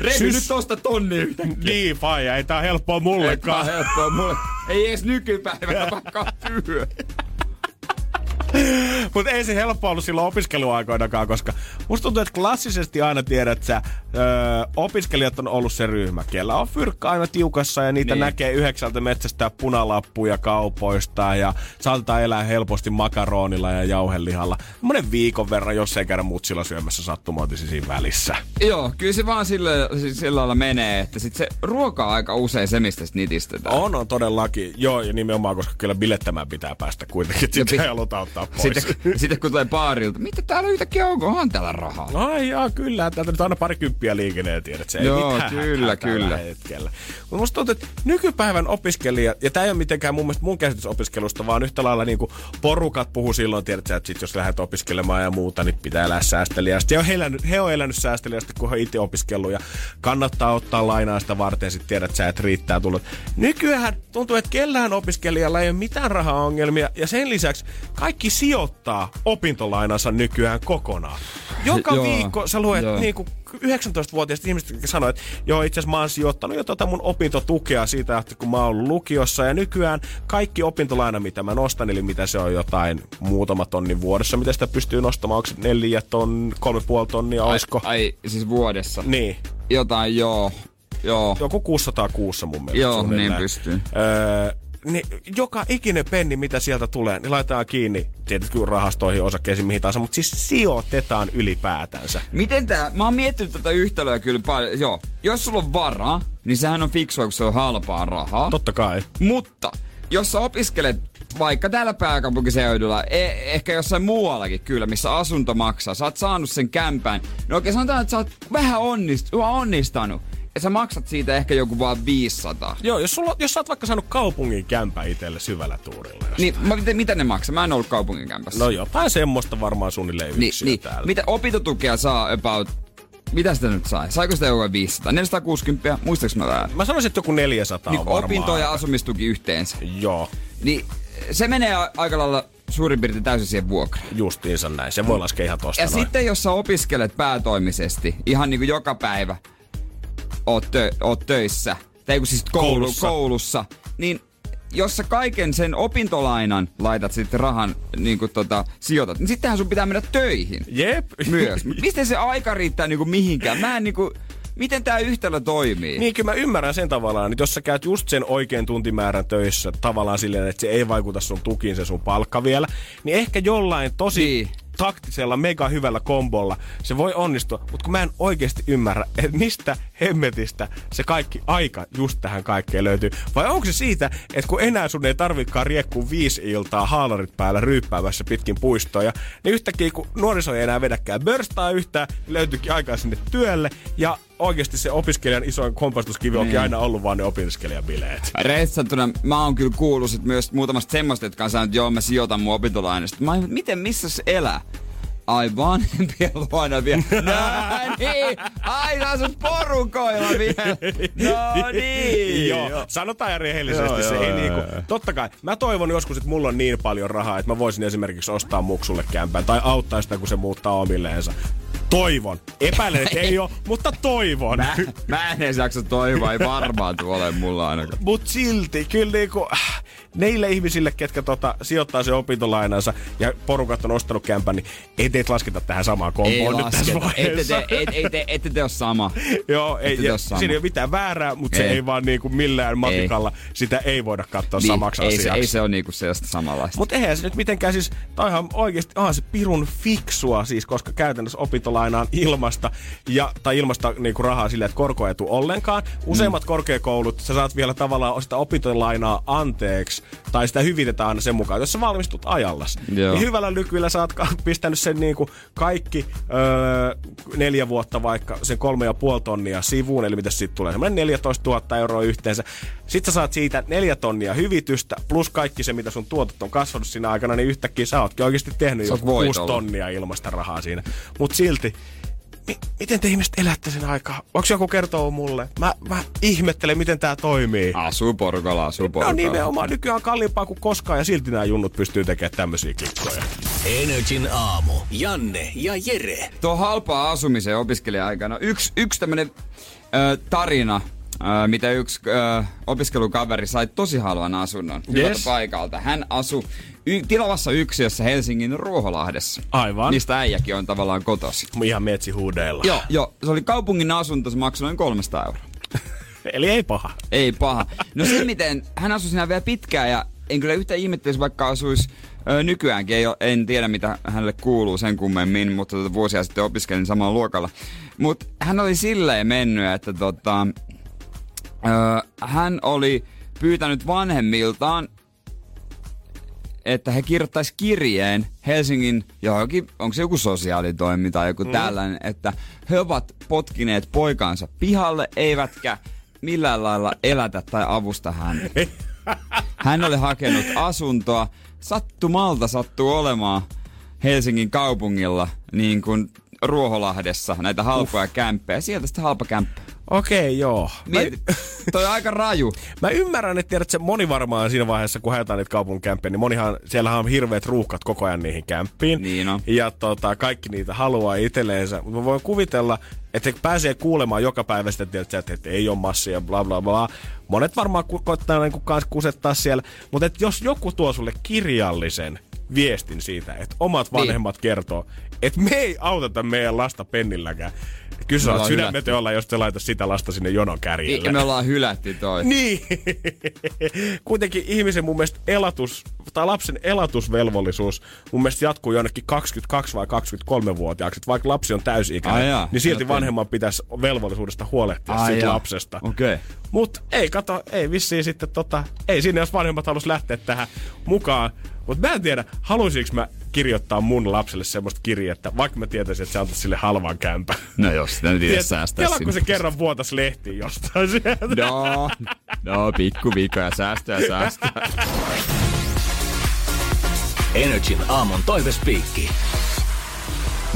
Revy Sys- nyt tosta tonni yhtäkkiä. Niin, faija, ei tää helppoa Ei tää mullekaan. helppoa mulle. Ei edes nykypäivänä vaikka työ. Mutta ei se helppo ollut silloin opiskeluaikoinakaan, koska musta tuntuu, että klassisesti aina tiedät, että sä, öö, opiskelijat on ollut se ryhmä, kellä on fyrkka aina tiukassa ja niitä Niin. näkee yhdeksältä metsästä punalappuja kaupoista ja saatetaan elää helposti makaronilla ja jauhelihalla. Monen viikon verran, jos ei käydä mutsilla syömässä sattumoitisi siinä välissä. Joo, kyllä se vaan sillä, sillä lailla menee, että sit se ruoka aika usein se, mistä sit nitistetään. On, on todellakin. Joo, ja nimenomaan, koska kyllä bilettämään pitää päästä kuitenkin. että Sitä ei haluta ottaa pois. Sitten, sitten kun tulee baarilta, mitä täällä yhtäkkiä on, onhan täällä rahaa? Ai jaa, kyllä. Täältä nyt aina parikymppiä liikenee, tiedät. Se ei Joo, mitään kyllä, kyllä. Hetkellä. Mutta musta tuntuu, että nykypäivän opiskelija, ja tämä ei ole mitenkään mun mielestä mun käsitys opiskelusta, vaan yhtä lailla niin kuin porukat puhuu silloin, tiedät sä, että sit jos lähdet opiskelemaan ja muuta, niin pitää elää säästeliästi. Ja he, elänyt, he on elänyt säästeliästi, kun he on itse opiskellut, ja kannattaa ottaa lainaa sitä varten, sit tiedät sä, että riittää tullut. Nykyään tuntuu, että kellään opiskelijalla ei ole mitään rahaongelmia, ja sen lisäksi kaikki sijoittaa opintolainansa nykyään kokonaan. Joka Joo, viikko sä luet joo. niin kuin 19-vuotiaista ihmiset, jotka sanoo, että joo, itse asiassa mä oon sijoittanut jo tota mun opintotukea siitä, että kun mä oon ollut lukiossa. Ja nykyään kaikki opintolaina, mitä mä nostan, eli mitä se on jotain muutama tonni vuodessa, mitä sitä pystyy nostamaan, onko se neljä ton, kolme puoli tonnia, olisiko? Ai, ai, siis vuodessa. Niin, Jotain, joo. Joo. joku 600 kuussa mun mielestä. Joo, niin pystyy. Öö, niin joka ikinen penni, mitä sieltä tulee, niin laitetaan kiinni, tietysti rahastoihin, osakkeisiin, mihin tahansa, mutta siis sijoitetaan ylipäätänsä. Miten tää, mä oon miettinyt tätä yhtälöä kyllä paljon, joo. Jos sulla on varaa, niin sehän on fiksua, kun se on halpaa rahaa. Totta kai. Mutta jos sä opiskelet vaikka täällä pääkaupunkiseudulla, e- ehkä jossain muuallakin kyllä, missä asunto maksaa, sä oot saanut sen kämpään, no oikein sanotaan, että sä oot vähän onnist, onnistanut. Sä maksat siitä ehkä joku vaan 500. Joo, jos, sulla, jos sä oot vaikka saanut kaupungin kämpä itselle syvällä tuurilla. Niin, mä, mitä, mitä ne maksaa? Mä en ollut kaupungin kämpässä. No jotain semmoista varmaan suunnilleen niin, niin. täällä. Mitä opintotukea saa about... Mitä sitä nyt sai? Saiko sitä joku 500? 460? Muistaaks mä väärin? Mä sanoisin, että joku 400 Niin varmaan. opinto- ja asumistuki yhteensä. Joo, Niin se menee aika lailla suurin piirtein täysin siihen vuokraan. justiinsa näin. Se voi laskea ihan tosta Ja noin. sitten jos sä opiskelet päätoimisesti, ihan niinku joka päivä oot, tö- oot töissä, tai kun siis koulu, Koulussa. koulussa. niin jos sä kaiken sen opintolainan laitat sitten rahan, niin kuin tota, sijoitat, niin sittenhän sun pitää mennä töihin Jep. myös. Miten se aika riittää niinku mihinkään? Mä en niinku, miten tää yhtälö toimii? Niin kyllä mä ymmärrän sen tavallaan, että jos sä käyt just sen oikein tuntimäärän töissä tavallaan silleen, että se ei vaikuta sun tukiin se sun palkka vielä, niin ehkä jollain tosi Niin. Taktisella, mega hyvällä kombolla se voi onnistua, mutta kun mä en oikeasti ymmärrä, että mistä hemmetistä se kaikki aika just tähän kaikkeen löytyy. Vai onko se siitä, että kun enää sun ei tarvikaan riekkuu viisi iltaa haalarit päällä ryyppäämässä pitkin puistoja, niin yhtäkkiä kun nuoriso ei enää vedäkään börstaa yhtään, niin löytyykin aikaa sinne työlle ja oikeasti se opiskelijan isoin kompastuskivi onkin Niin. aina ollut vaan ne opiskelijabileet. Rehellisesti mä oon kyllä kuullut sit myös muutamasta semmoista, jotka on sanonut, että joo, mä sijoitan mun opintolainasta. Mä oon, miten, missä se elää? Ai vanhempien luona vielä. No niin, aina asut porukoilla vielä. No niin. Joo, sanotaan rehellisesti Joo, se joo, ei niinku, totta kai, mä toivon joskus, että mulla on niin paljon rahaa, että mä voisin esimerkiksi ostaa muksulle kämpän tai auttaa sitä, kun se muuttaa omilleensa. Toivon. Epäilen, että ei ole, mutta toivon. Mä, mä en edes jaksa toivoa, ei varmaan tuolle mulla ainakaan. Mut silti, kyllä niinku, neille ihmisille, ketkä tota, sijoittaa se opintolainansa ja porukat on ostanut kämpän, niin ei teitä lasketa tähän samaan Ei komboon nyt tässä lasketa. Ette vaiheessa. te, et, et, et, ette te oo sama. Joo, ei, Ette ja sama. siinä ei ole mitään väärää, mutta se Ei. ei vaan niinku millään matikalla, sitä ei voida katsoa Niin, samaksi ei, se, asiaksi. ei se ole niinku sellaista samanlaista. Mutta eihän se nyt mitenkään siis, toi on oikeasti, onhan se pirun fiksua siis, koska käytännössä opintolainaan ilmasta, ja, tai ilmasta niinku rahaa silleen, että korko ei tule ollenkaan. Useimmat mm. korkeakoulut, sä saat vielä tavallaan sitä opintolainaa anteeksi, tai sitä hyvitetään aina sen mukaan, jos sä valmistut ajallas. Joo. Niin hyvällä lykyllä sä oot pistänyt sen niinku kaikki öö, neljä vuotta vaikka sen kolme ja puoli tonnia sivuun, eli mitä siitä tulee, semmoinen 14 000 euroa yhteensä. Sitten sä saat siitä neljä tonnia hyvitystä, plus kaikki se, mitä sun tuotot on kasvanut siinä aikana, niin yhtäkkiä sä ootkin oikeasti tehnyt Sä jo oot kuusi tonnia ilmasta rahaa siinä. Mut silti, mi- miten te ihmiset elätte sen aikaa? Voiko joku kertoa mulle? Mä, mä ihmettelen, miten tää toimii. Asuu porukalla, asuu No porukalla. nimenomaan, nykyään kalliimpaa kuin koskaan ja silti nämä junnut pystyy tekemään tämmöisiä klikkoja. Energin aamu. Janne ja Jere. Tuo halpaa asumisen opiskelija-aikana. Yksi, yksi tämmönen ö, tarina, ö, mitä yksi ö, opiskelukaveri sai tosi halvan asunnon hyvältä Yes. paikalta. Hän asui y- tilavassa yksiössä Helsingin Ruoholahdessa. Aivan. Mistä äijäkin on tavallaan kotosi. Ihan metsihuudeilla. Joo, joo. Se oli kaupungin asunto, se maksoi noin 300 euroa. Eli ei paha. Ei paha. No se miten, hän asui siinä vielä pitkään ja en kyllä yhtään ihmettelisi, vaikka asuisi ö, nykyäänkin. Ei ole, en tiedä, mitä hänelle kuuluu sen kummemmin, mutta tota, vuosia sitten opiskelin samalla luokalla. Mutta hän oli silleen mennyt, että tota, ö, hän oli pyytänyt vanhemmiltaan että he kirjoittaisi kirjeen Helsingin johonkin, onko se joku sosiaalitoimi tai joku mm. tällainen, että he ovat potkineet poikansa pihalle, eivätkä millään lailla elätä tai avusta häntä. Hän oli hakenut asuntoa. Sattumalta sattuu olemaan Helsingin kaupungilla niin kuin Ruoholahdessa näitä halpoja kämppejä. Sieltä sitten halpa kämppä. Okei, joo. Mä, Mieti, toi on aika raju. mä ymmärrän, että tiedät, se moni varmaan siinä vaiheessa, kun haetaan niitä kaupunkikämppejä, niin monihan, siellähän on hirveät ruuhkat koko ajan niihin kämppiin. Niin on. Ja tota, kaikki niitä haluaa itselleensä. Mutta mä voin kuvitella, että pääsee kuulemaan joka päivä sitä, tiedät, että, että ei ole massia, bla bla bla. Monet varmaan ku- koittaa niin kanssa kusettaa siellä. Mutta jos joku tuo sulle kirjallisen viestin siitä, että omat Niin. vanhemmat kertoo, että me ei auteta meidän lasta pennilläkään. Kyllä sä oot sydämetön olla, jos te laita sitä lasta sinne jonon kärjelle. Ja me ollaan hylätty toi. Niin. Kuitenkin ihmisen mun mielestä elatus, tai lapsen elatusvelvollisuus mun mielestä jatkuu jonnekin 22 vai 23-vuotiaaksi. Että vaikka lapsi on täysi-ikäinen, Ai jaa, niin silti vanhemman pitäisi velvollisuudesta huolehtia Ai siitä jaa. lapsesta. Okei. Okay. Mut ei kato, ei vissiin sitten tota, ei sinne jos vanhemmat halus lähteä tähän mukaan. Mutta mä en tiedä, haluaisinko mä kirjoittaa mun lapselle semmoista kirjettä, vaikka mä tietäisin, että se antaisi sille halvan kämpän. No jos sitä nyt itse säästää kela, kun se kerran vuotas lehtiin jostain sieltä. No, no pikku ja säästöä säästöä. Energin aamun toivespiikki.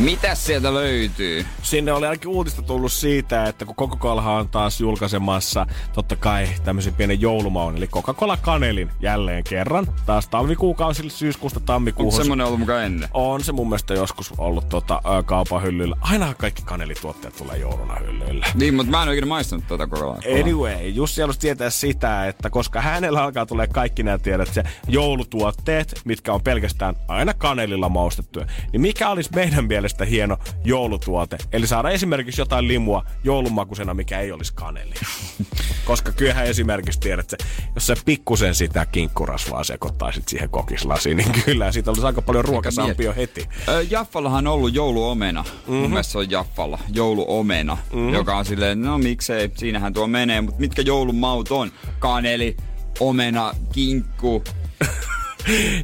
Mitä sieltä löytyy? Sinne oli ainakin uutista tullut siitä, että kun Coca-Cola on taas julkaisemassa totta kai tämmöisen pienen joulumaun, eli Coca-Cola Kanelin jälleen kerran. Taas talvikuukausille syyskuusta Onko tammikuuhun. semmonen ollut mukaan ennen? On se mun mielestä joskus ollut tota, kaupan hyllyllä. Aina kaikki kanelituotteet tulee jouluna hyllyllä. Niin, mutta mä en oikein maistanut koko ajan. Anyway, Jussi halusi tietää sitä, että koska hänellä alkaa tulee kaikki nämä tiedät, se joulutuotteet, mitkä on pelkästään aina kanelilla maustettuja, niin mikä olisi meidän mielestä hieno joulutuote? Eli saada esimerkiksi jotain limua joulumakusena, mikä ei olisi kanelia. koska kyllähän esimerkiksi tiedät, että jos sä pikkusen sitä kinkkurasvaa sekoittaisit siihen kokislasiin, niin kyllä siitä olisi aika paljon ruokasampio heti. Ö, Jaffallahan on ollut jouluomena. Mm-hmm. Mun mielestä se on Jaffalla. Jouluomena. Mm-hmm. Joka on silleen, no miksei, siinähän tuo menee. Mutta mitkä joulumaut on? Kaneli, omena, kinkku.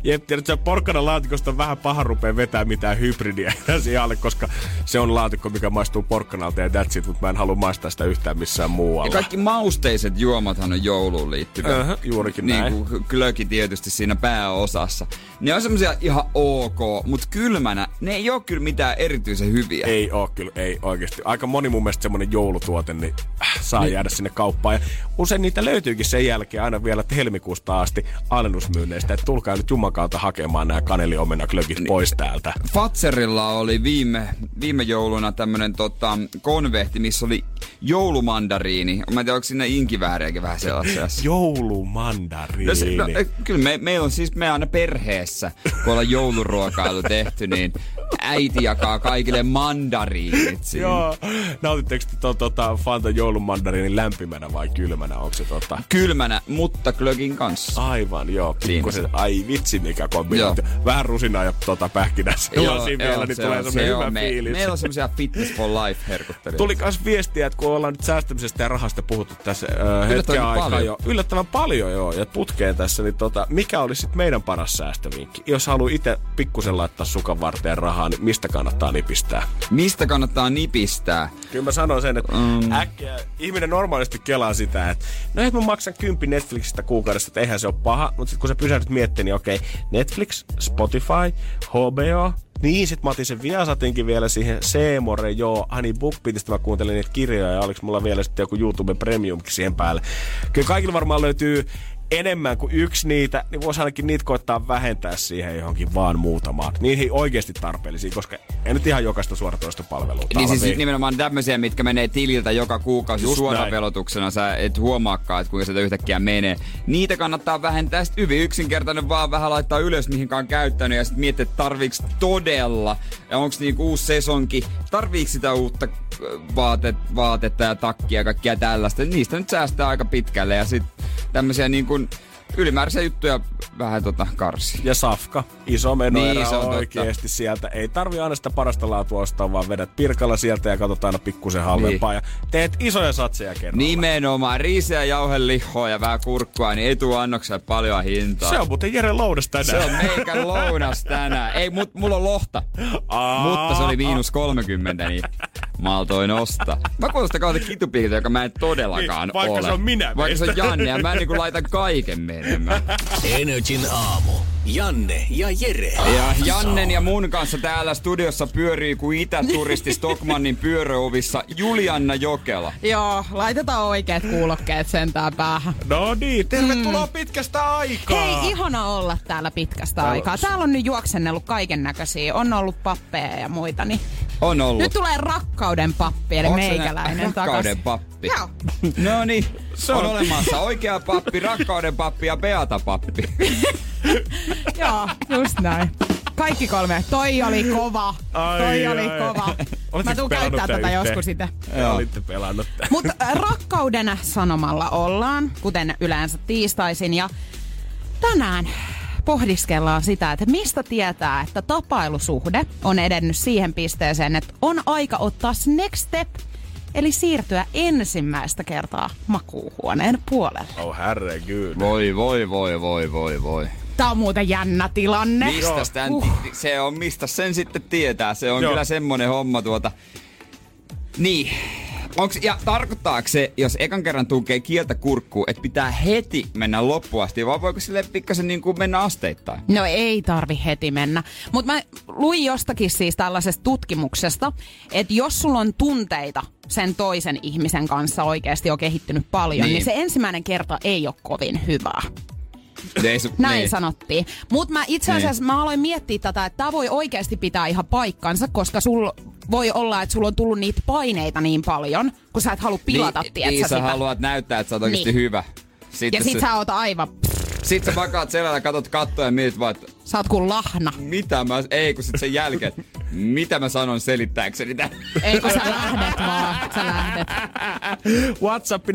Jep, tiedät, se porkkana laatikosta on vähän paha rupea vetää mitään hybridiä siihen alle, koska se on laatikko, mikä maistuu porkkanalta ja that's it, mutta mä en halua maistaa sitä yhtään missään Ja muualla. kaikki mausteiset juomathan on jouluun liittyviä. Öhö, juurikin niin näin. kuin klöki tietysti siinä pääosassa. Ne on semmosia ihan ok, mutta kylmänä ne ei ole kyllä mitään erityisen hyviä. Ei oo kyllä, ei oikeasti. Aika moni mun mielestä semmonen joulutuote, niin äh, saa niin. jäädä sinne kauppaan. Ja usein niitä löytyykin sen jälkeen aina vielä helmikuusta asti alennusmyynneistä, että tulkaa nyt Juman kautta hakemaan nämä kaneliomenaklökit niin. pois täältä. Fatserilla oli viime, viime jouluna tämmönen tota, konvehti, missä oli joulumandariini. Mä en tiedä, onko sinne inkivääriäkin vähän sellaisia. Joulumandariini. No, se, no, eh, kyllä me, meillä on siis me aina perheessä, kun ollaan jouluruokailu tehty, niin äiti jakaa kaikille mandariinit siinä. Joo. Nautitteko te to, tota, Fanta joulumandariinin lämpimänä vai kylmänä? Onko se tota... Kylmänä, mutta glögin kanssa. Aivan, joo. Siinä Pikkusen, ai vitsi mikä kombinaatio. Vähän rusinaa ja tota pähkinää sellaisia vielä, niin se tulee semmoinen se hyvä. Me, fiilis. Meillä on semmoisia fitness for life herkuttelijoita. Tuli myös viestiä, että kun ollaan nyt säästämisestä ja rahasta puhuttu tässä äh, hetken aikaa paljon. jo, yllättävän paljon joo, ja putkeen tässä, niin tota, mikä olisi sitten meidän paras säästövinkki? Jos haluaa itse pikkusen laittaa sukan varteen rahaa, niin mistä kannattaa nipistää? Mistä kannattaa nipistää? Kyllä mä sanon sen, että mm. äkkiä ihminen normaalisti kelaa sitä, että no et mä maksan kympi Netflixistä kuukaudessa, että eihän se ole paha, mutta sitten kun sä pysähdyt miettimään, niin okei, Netflix, Spotify, HBO, niin sit mä otin sen Viasatinkin vielä siihen Seemore, joo, Honey BookBeatista mä kuuntelin niitä kirjoja ja oliks mulla vielä sitten joku YouTube Premiumkin siihen päälle. Kyllä kaikilla varmaan löytyy enemmän kuin yksi niitä, niin voisi ainakin niitä koittaa vähentää siihen johonkin vaan muutamaan. Niihin oikeasti tarpeellisia, koska ei nyt ihan jokaista suoratoistopalvelua. Niin siis talveen. nimenomaan tämmöisiä, mitkä menee tililtä joka kuukausi Just suoravelotuksena. Sä et huomaakaan, että kuinka sieltä yhtäkkiä menee. Niitä kannattaa vähentää. Sitten hyvin yksinkertainen vaan vähän laittaa ylös, mihinkä on käyttänyt. Ja sitten miettiä, että tarviiks todella. Ja onko niinku uusi sesonki. Tarviiks sitä uutta äh, vaate, vaatetta ja takkia ja kaikkia tällaista. Niistä nyt säästää aika pitkälle. Ja sitten tämmöisiä niin kuin ylimääräisiä juttuja vähän tota karsi. Ja safka, iso menoerä Niin, se on totta. oikeasti sieltä. Ei tarvi aina sitä parasta laatua ostaa, vaan vedät pirkalla sieltä ja katsot aina pikkusen halvempaa. Niin. Ja teet isoja satseja kerralla. Nimenomaan riisiä, jauhelihoa ja vähän kurkkua, niin annokselle paljon hintaa. Se on muuten Jere Loudas tänään. Se on meikän lounas tänään. Ei, mut, mulla on lohta. Aa, Mutta se oli miinus 30, niin maltoin ostaa. Mä kuulostan kauhean kitupiikiltä, joka mä en todellakaan Niin, vaikka ole. se on minä Vaikka se on meistä. Janne ja mä niinku laitan kaiken menemään. Energin aamu. Janne ja Jere. Ja Jannen ja mun kanssa täällä studiossa pyörii kuin itäturisti Stockmannin pyöröovissa Julianna Jokela. Joo, laitetaan oikeat kuulokkeet sentään päähän. No niin, tervetuloa mm. pitkästä aikaa. Hei, ihana olla täällä pitkästä aikaa. Täällä on nyt juoksennellut kaiken näköisiä. On ollut pappeja ja muita, niin On ollut. nyt tulee rakkauden pappi, eli Onks meikäläinen rakkauden takas. pappi. Joo. No niin, se on on- olemassa oikea pappi, rakkauden pappi ja beata pappi. Joo, just näin. Kaikki kolme. Toi oli kova. Ai, Toi ai. oli kova. Mä tuun käyttää tätä yhteen? joskus sitten. Joo. Olitte pelannut. Mutta rakkauden sanomalla ollaan, kuten yleensä tiistaisin. Ja tänään pohdiskellaan sitä, että mistä tietää, että tapailusuhde on edennyt siihen pisteeseen, että on aika ottaa se next step, eli siirtyä ensimmäistä kertaa makuuhuoneen puolelle. Oh herregud. Voi, voi, voi, voi, voi, voi. Tää on muuten jännä tilanne. Mistä tämän, Uh. se on, mistä sen sitten tietää. Se on Joo. kyllä semmonen homma tuota. Niin. Onks, ja tarkoittaako se, jos ekan kerran tunkee kieltä kurkkuun, että pitää heti mennä loppuun asti, vai voiko sille pikkasen niin kuin mennä asteittain? No ei tarvi heti mennä. Mutta mä luin jostakin siis tällaisesta tutkimuksesta, että jos sulla on tunteita sen toisen ihmisen kanssa oikeasti on kehittynyt paljon, Niin. niin, se ensimmäinen kerta ei ole kovin hyvää. Ei Näin niin. sanottiin. Mutta mä itse asiassa mä aloin miettiä tätä, että tämä voi oikeasti pitää ihan paikkansa, koska sul voi olla, että sulla on tullut niitä paineita niin paljon, kun sä et halua pilata, niin, tiedätkö niin sä sitä. haluat näyttää, että sä oot oikeasti Niin. hyvä. Sitten Ja sit sä, sä oot aivan, sit sä makaat selällä, katot kattoa ja mietit vaan, että sä oot kuin lahna. mitä mä, ei kun sit sen jälkeen, mitä mä sanon selittääkseni tän. Ei kun sä lähdet vaan, sä lähdet. WhatsApp 050501719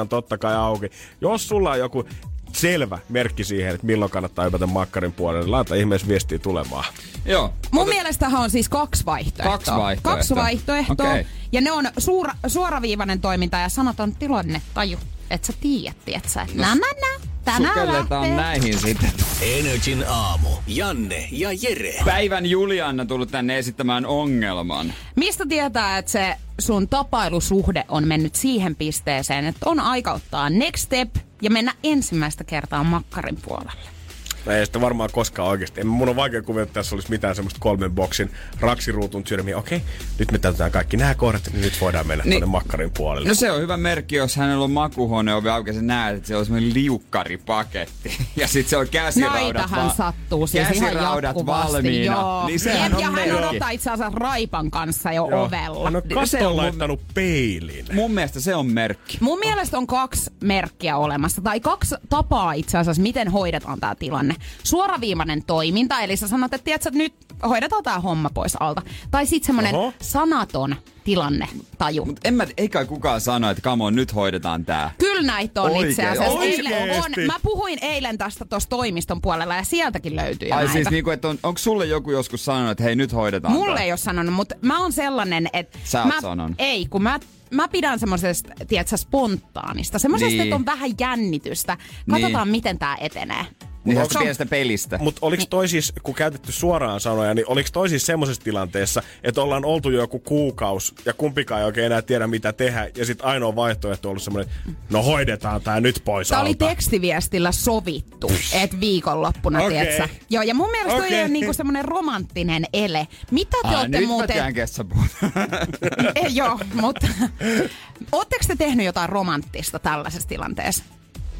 on totta kai auki. Jos sulla on joku selvä merkki siihen, että milloin kannattaa hypätä makkarin puolelle, niin laita ihmeessä viestiä tulemaan. Joo. Mun mielestähän on siis kaksi vaihtoehtoa. Kaksi vaihtoehtoa. Kaksi vaihtoehtoa. Okei. Ja ne on suura, suoraviivainen toiminta ja sanaton tilanne taju. Että sä tiedät, tiedät sä, että nä, nä, nä, tänään lähtee. näihin sitten. Energin aamu. Janne ja Jere. Päivän Julianna tullut tänne esittämään ongelman. Mistä tietää, että se sun tapailusuhde on mennyt siihen pisteeseen, että on aika ottaa next step ja mennä ensimmäistä kertaa makkarin puolelle? No ei sitä varmaan koskaan oikeasti. En, mun on vaikea kuvitella, että tässä olisi mitään semmoista kolmen boksin raksiruutun sydämiä. Okei, nyt me täytetään kaikki nämä kohdat, niin nyt voidaan mennä Niin. tuonne makkarin puolelle. No se on hyvä merkki, jos hänellä on makuuhuone ovi auki ja sä näet, että se on semmoinen liukkaripaketti. Ja sit se on käsiraudat Näitähän va- sattuu siis ihan käsiraudat jatkuvasti. valmiina. Joo. Niin sehän on ja hän merkki. odottaa itse asiassa raipan kanssa jo Joo. ovella. Hän on se on kattoon mun- laittanut peilin. Mun mielestä se on merkki. Mun mielestä on kaksi merkkiä olemassa, tai kaksi tapaa itse asiassa, miten hoidetaan tämä tilanne. Suoraviivainen toiminta, eli sä sanot, että tiedätkö, että nyt hoidetaan tämä homma pois alta. Tai sitten semmoinen sanaton tilanne, taju. Mut en mä, eikä kukaan sano, että come on, nyt hoidetaan tää. Kyllä näitä on itse Oikein- asiassa. Eilen on, mä puhuin eilen tästä tuossa toimiston puolella ja sieltäkin löytyy Ai näitä. siis niinku, että on, onko sulle joku joskus sanonut, että hei nyt hoidetaan Mulle tää? ei ole sanonut, mutta mä oon sellainen, että... Sä oot mä, sanonut. Ei, kun mä, mä pidän semmoisesta, tiedätkö, spontaanista. Semmoisesta, Niin. että on vähän jännitystä. Katsotaan, miten tämä etenee. Niin se se on- pienestä pelistä. Mutta oliko toi siis, kun käytetty suoraan sanoja, niin oliko toi siis semmoisessa tilanteessa, että ollaan oltu jo joku kuukaus ja kumpikaan ei oikein enää tiedä mitä tehdä ja sitten ainoa vaihtoehto on ollut semmoinen, no hoidetaan tää nyt pois Tämä oli tekstiviestillä sovittu, että viikonloppuna, okay. tiedätkö? Joo, ja mun mielestä okay. toi on niinku semmoinen romanttinen ele. Mitä te Ah, olette nyt muuten... puhut. Ei, joo, mutta... Ootteko te tehnyt jotain romanttista tällaisessa tilanteessa?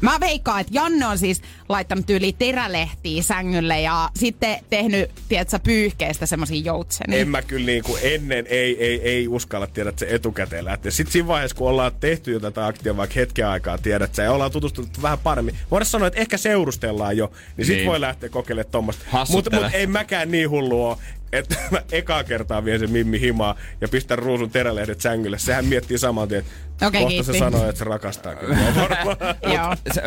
Mä veikkaan, että Janne on siis laittanut yli terälehtiä sängylle ja sitten tehnyt, tiedätkö, pyyhkeistä semmosia joutsenia. En mä kyllä niin kuin ennen ei, ei, ei uskalla tiedä, että se etukäteen lähtee. Sitten siinä vaiheessa, kun ollaan tehty jo tätä aktia vaikka hetken aikaa, tiedät sä, ja ollaan tutustunut vähän paremmin. Voidaan sanoa, että ehkä seurustellaan jo, niin sit Niin. voi lähteä kokeilemaan tuommoista. Mutta mut ei mäkään niin hullu oo, että mä ekaa kertaa vien sen Mimmi himaa ja pistän ruusun terälehdet sängylle. Sehän miettii saman tien, että Okei, kohta se kiitti. sanoo, että se rakastaa kyllä. Joo. se,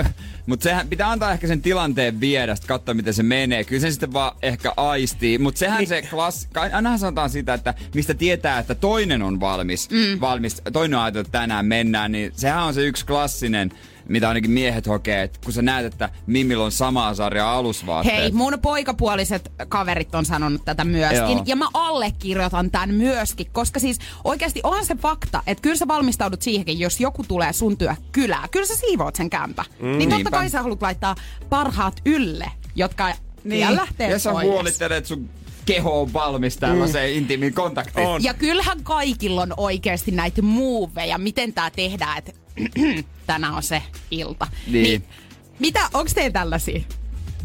mutta sehän pitää antaa ehkä sen tilanteen viedä, sit katsoa miten se menee. Kyllä se sitten vaan ehkä aistii. Mutta sehän se klass... Ainahan sanotaan sitä, että mistä tietää, että toinen on valmis. Mm. valmis toinen on ajatellut, että tänään mennään. Niin sehän on se yksi klassinen, mitä ainakin miehet hokee. Että kun sä näet, että Mimillä on samaa sarjaa alusvaatteet. Hei, mun poikapuoliset kaverit on sanonut tätä myöskin. Joo. Ja mä allekirjoitan tämän myöskin, koska siis oikeasti onhan se fakta, että kyllä sä valmistaudut siihenkin, jos joku tulee sun työ kylää. Kyllä sä siivoat sen kämpä. Mm. Niin totta kai sä haluat laittaa parhaat ylle, jotka niin. lähtee ja sä pois. huolittelet, että sun keho on valmis tällaiseen mm. intiimiin kontaktiin. On. Ja kyllähän kaikilla on oikeasti näitä muuveja, miten tää tehdään, että tänään on se ilta. Niin. mitä, onks teillä tällaisia?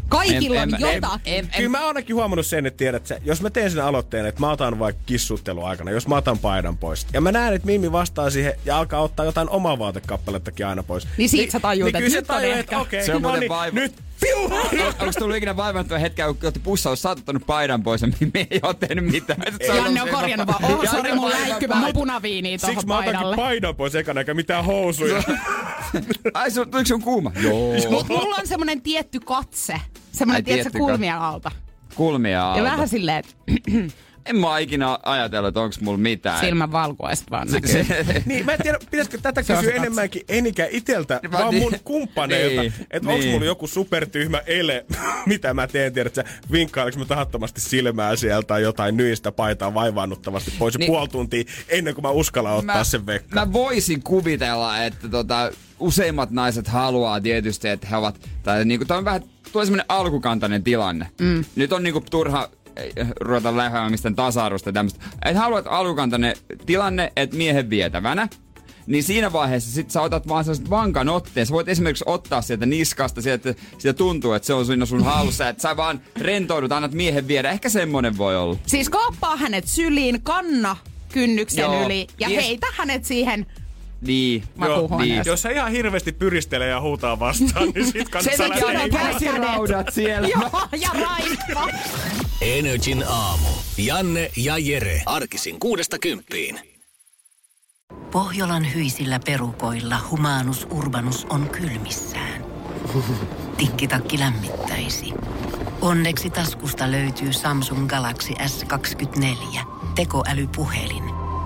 Kaikilla En- on en- en- jotakin. Kyllä mä oon ainakin huomannut sen, että tiedät sä, jos mä teen sen aloitteen, että mä otan vaikka kissuttelu aikana, jos mä otan paidan pois, ja mä näen, että Mimmi vastaa siihen ja alkaa ottaa jotain omaa vaatekappalettakin aina pois. Niin siitä sä tajuut, niin että kyllä nyt se on tajuu, että okei, Se on no niin, vaiva- nyt, fiu! Onko tullut ikinä vaivannuttua hetkeä, kun otti pussaus, sä oot ottanut paidan pois ja me ei oo tehnyt mitään. Janne on korjannut vaan, oh, Janne sori, mun mun punaviiniä Siksi tuohon mä otankin paidan pois ekana, eikä mitään housuja. Ai, sun, tuliko sun kuuma? Joo. Mut mulla on semmonen tietty katse. Semmonen, tiedätkö, tietty kulmien alta. Kulmia Ja alta. vähän silleen, että En mä ikinä ajatellut, että onks mulla mitään. silmän valkuaiset vaan Se- se- niin, mä en tiedä, pitäisikö tätä Se kysyä enemmänkin enikä iteltä, Mä vaan niin- mun kumppaneilta. niin, että onko niin. mulla joku supertyhmä ele, mitä mä teen, tiedät sä, vinkkailenko mä tahattomasti silmää sieltä tai jotain nyistä paitaa vaivaannuttavasti pois Niin. niin. puoli tuntia ennen kuin mä uskallan ottaa mä, sen vekka. mä voisin kuvitella, että tota, useimmat naiset haluaa tietysti, että he ovat, tai niinku, toi on vähän, tuo semmoinen alkukantainen tilanne. Mm. Nyt on niinku turha ruveta lähdemään mistään tasa-arvosta ja tämmöistä. Et haluat alkukantainen tilanne, että miehen vietävänä. Niin siinä vaiheessa sit sä otat vaan sellaisen vankan otteen. Sä voit esimerkiksi ottaa sieltä niskasta, sieltä, siitä tuntuu, että se on siinä sun hallussa. Että sä vaan rentoudut, annat miehen viedä. Ehkä semmonen voi olla. Siis kaappaa hänet syliin, kanna kynnyksen Joo. yli ja Yes. heitä hänet siihen Niin. makuuhuoneeseen. Jos sä ihan hirveästi pyristelee ja huutaa vastaan, niin sit Sen kannattaa takia lähteä. on käsiraudat siellä. Joo, ja raippa. Energin aamu. Janne ja Jere. Arkisin kuudesta kymppiin. Pohjolan hyisillä perukoilla humanus urbanus on kylmissään. Tikkitakki lämmittäisi. Onneksi taskusta löytyy Samsung Galaxy S24. Tekoälypuhelin.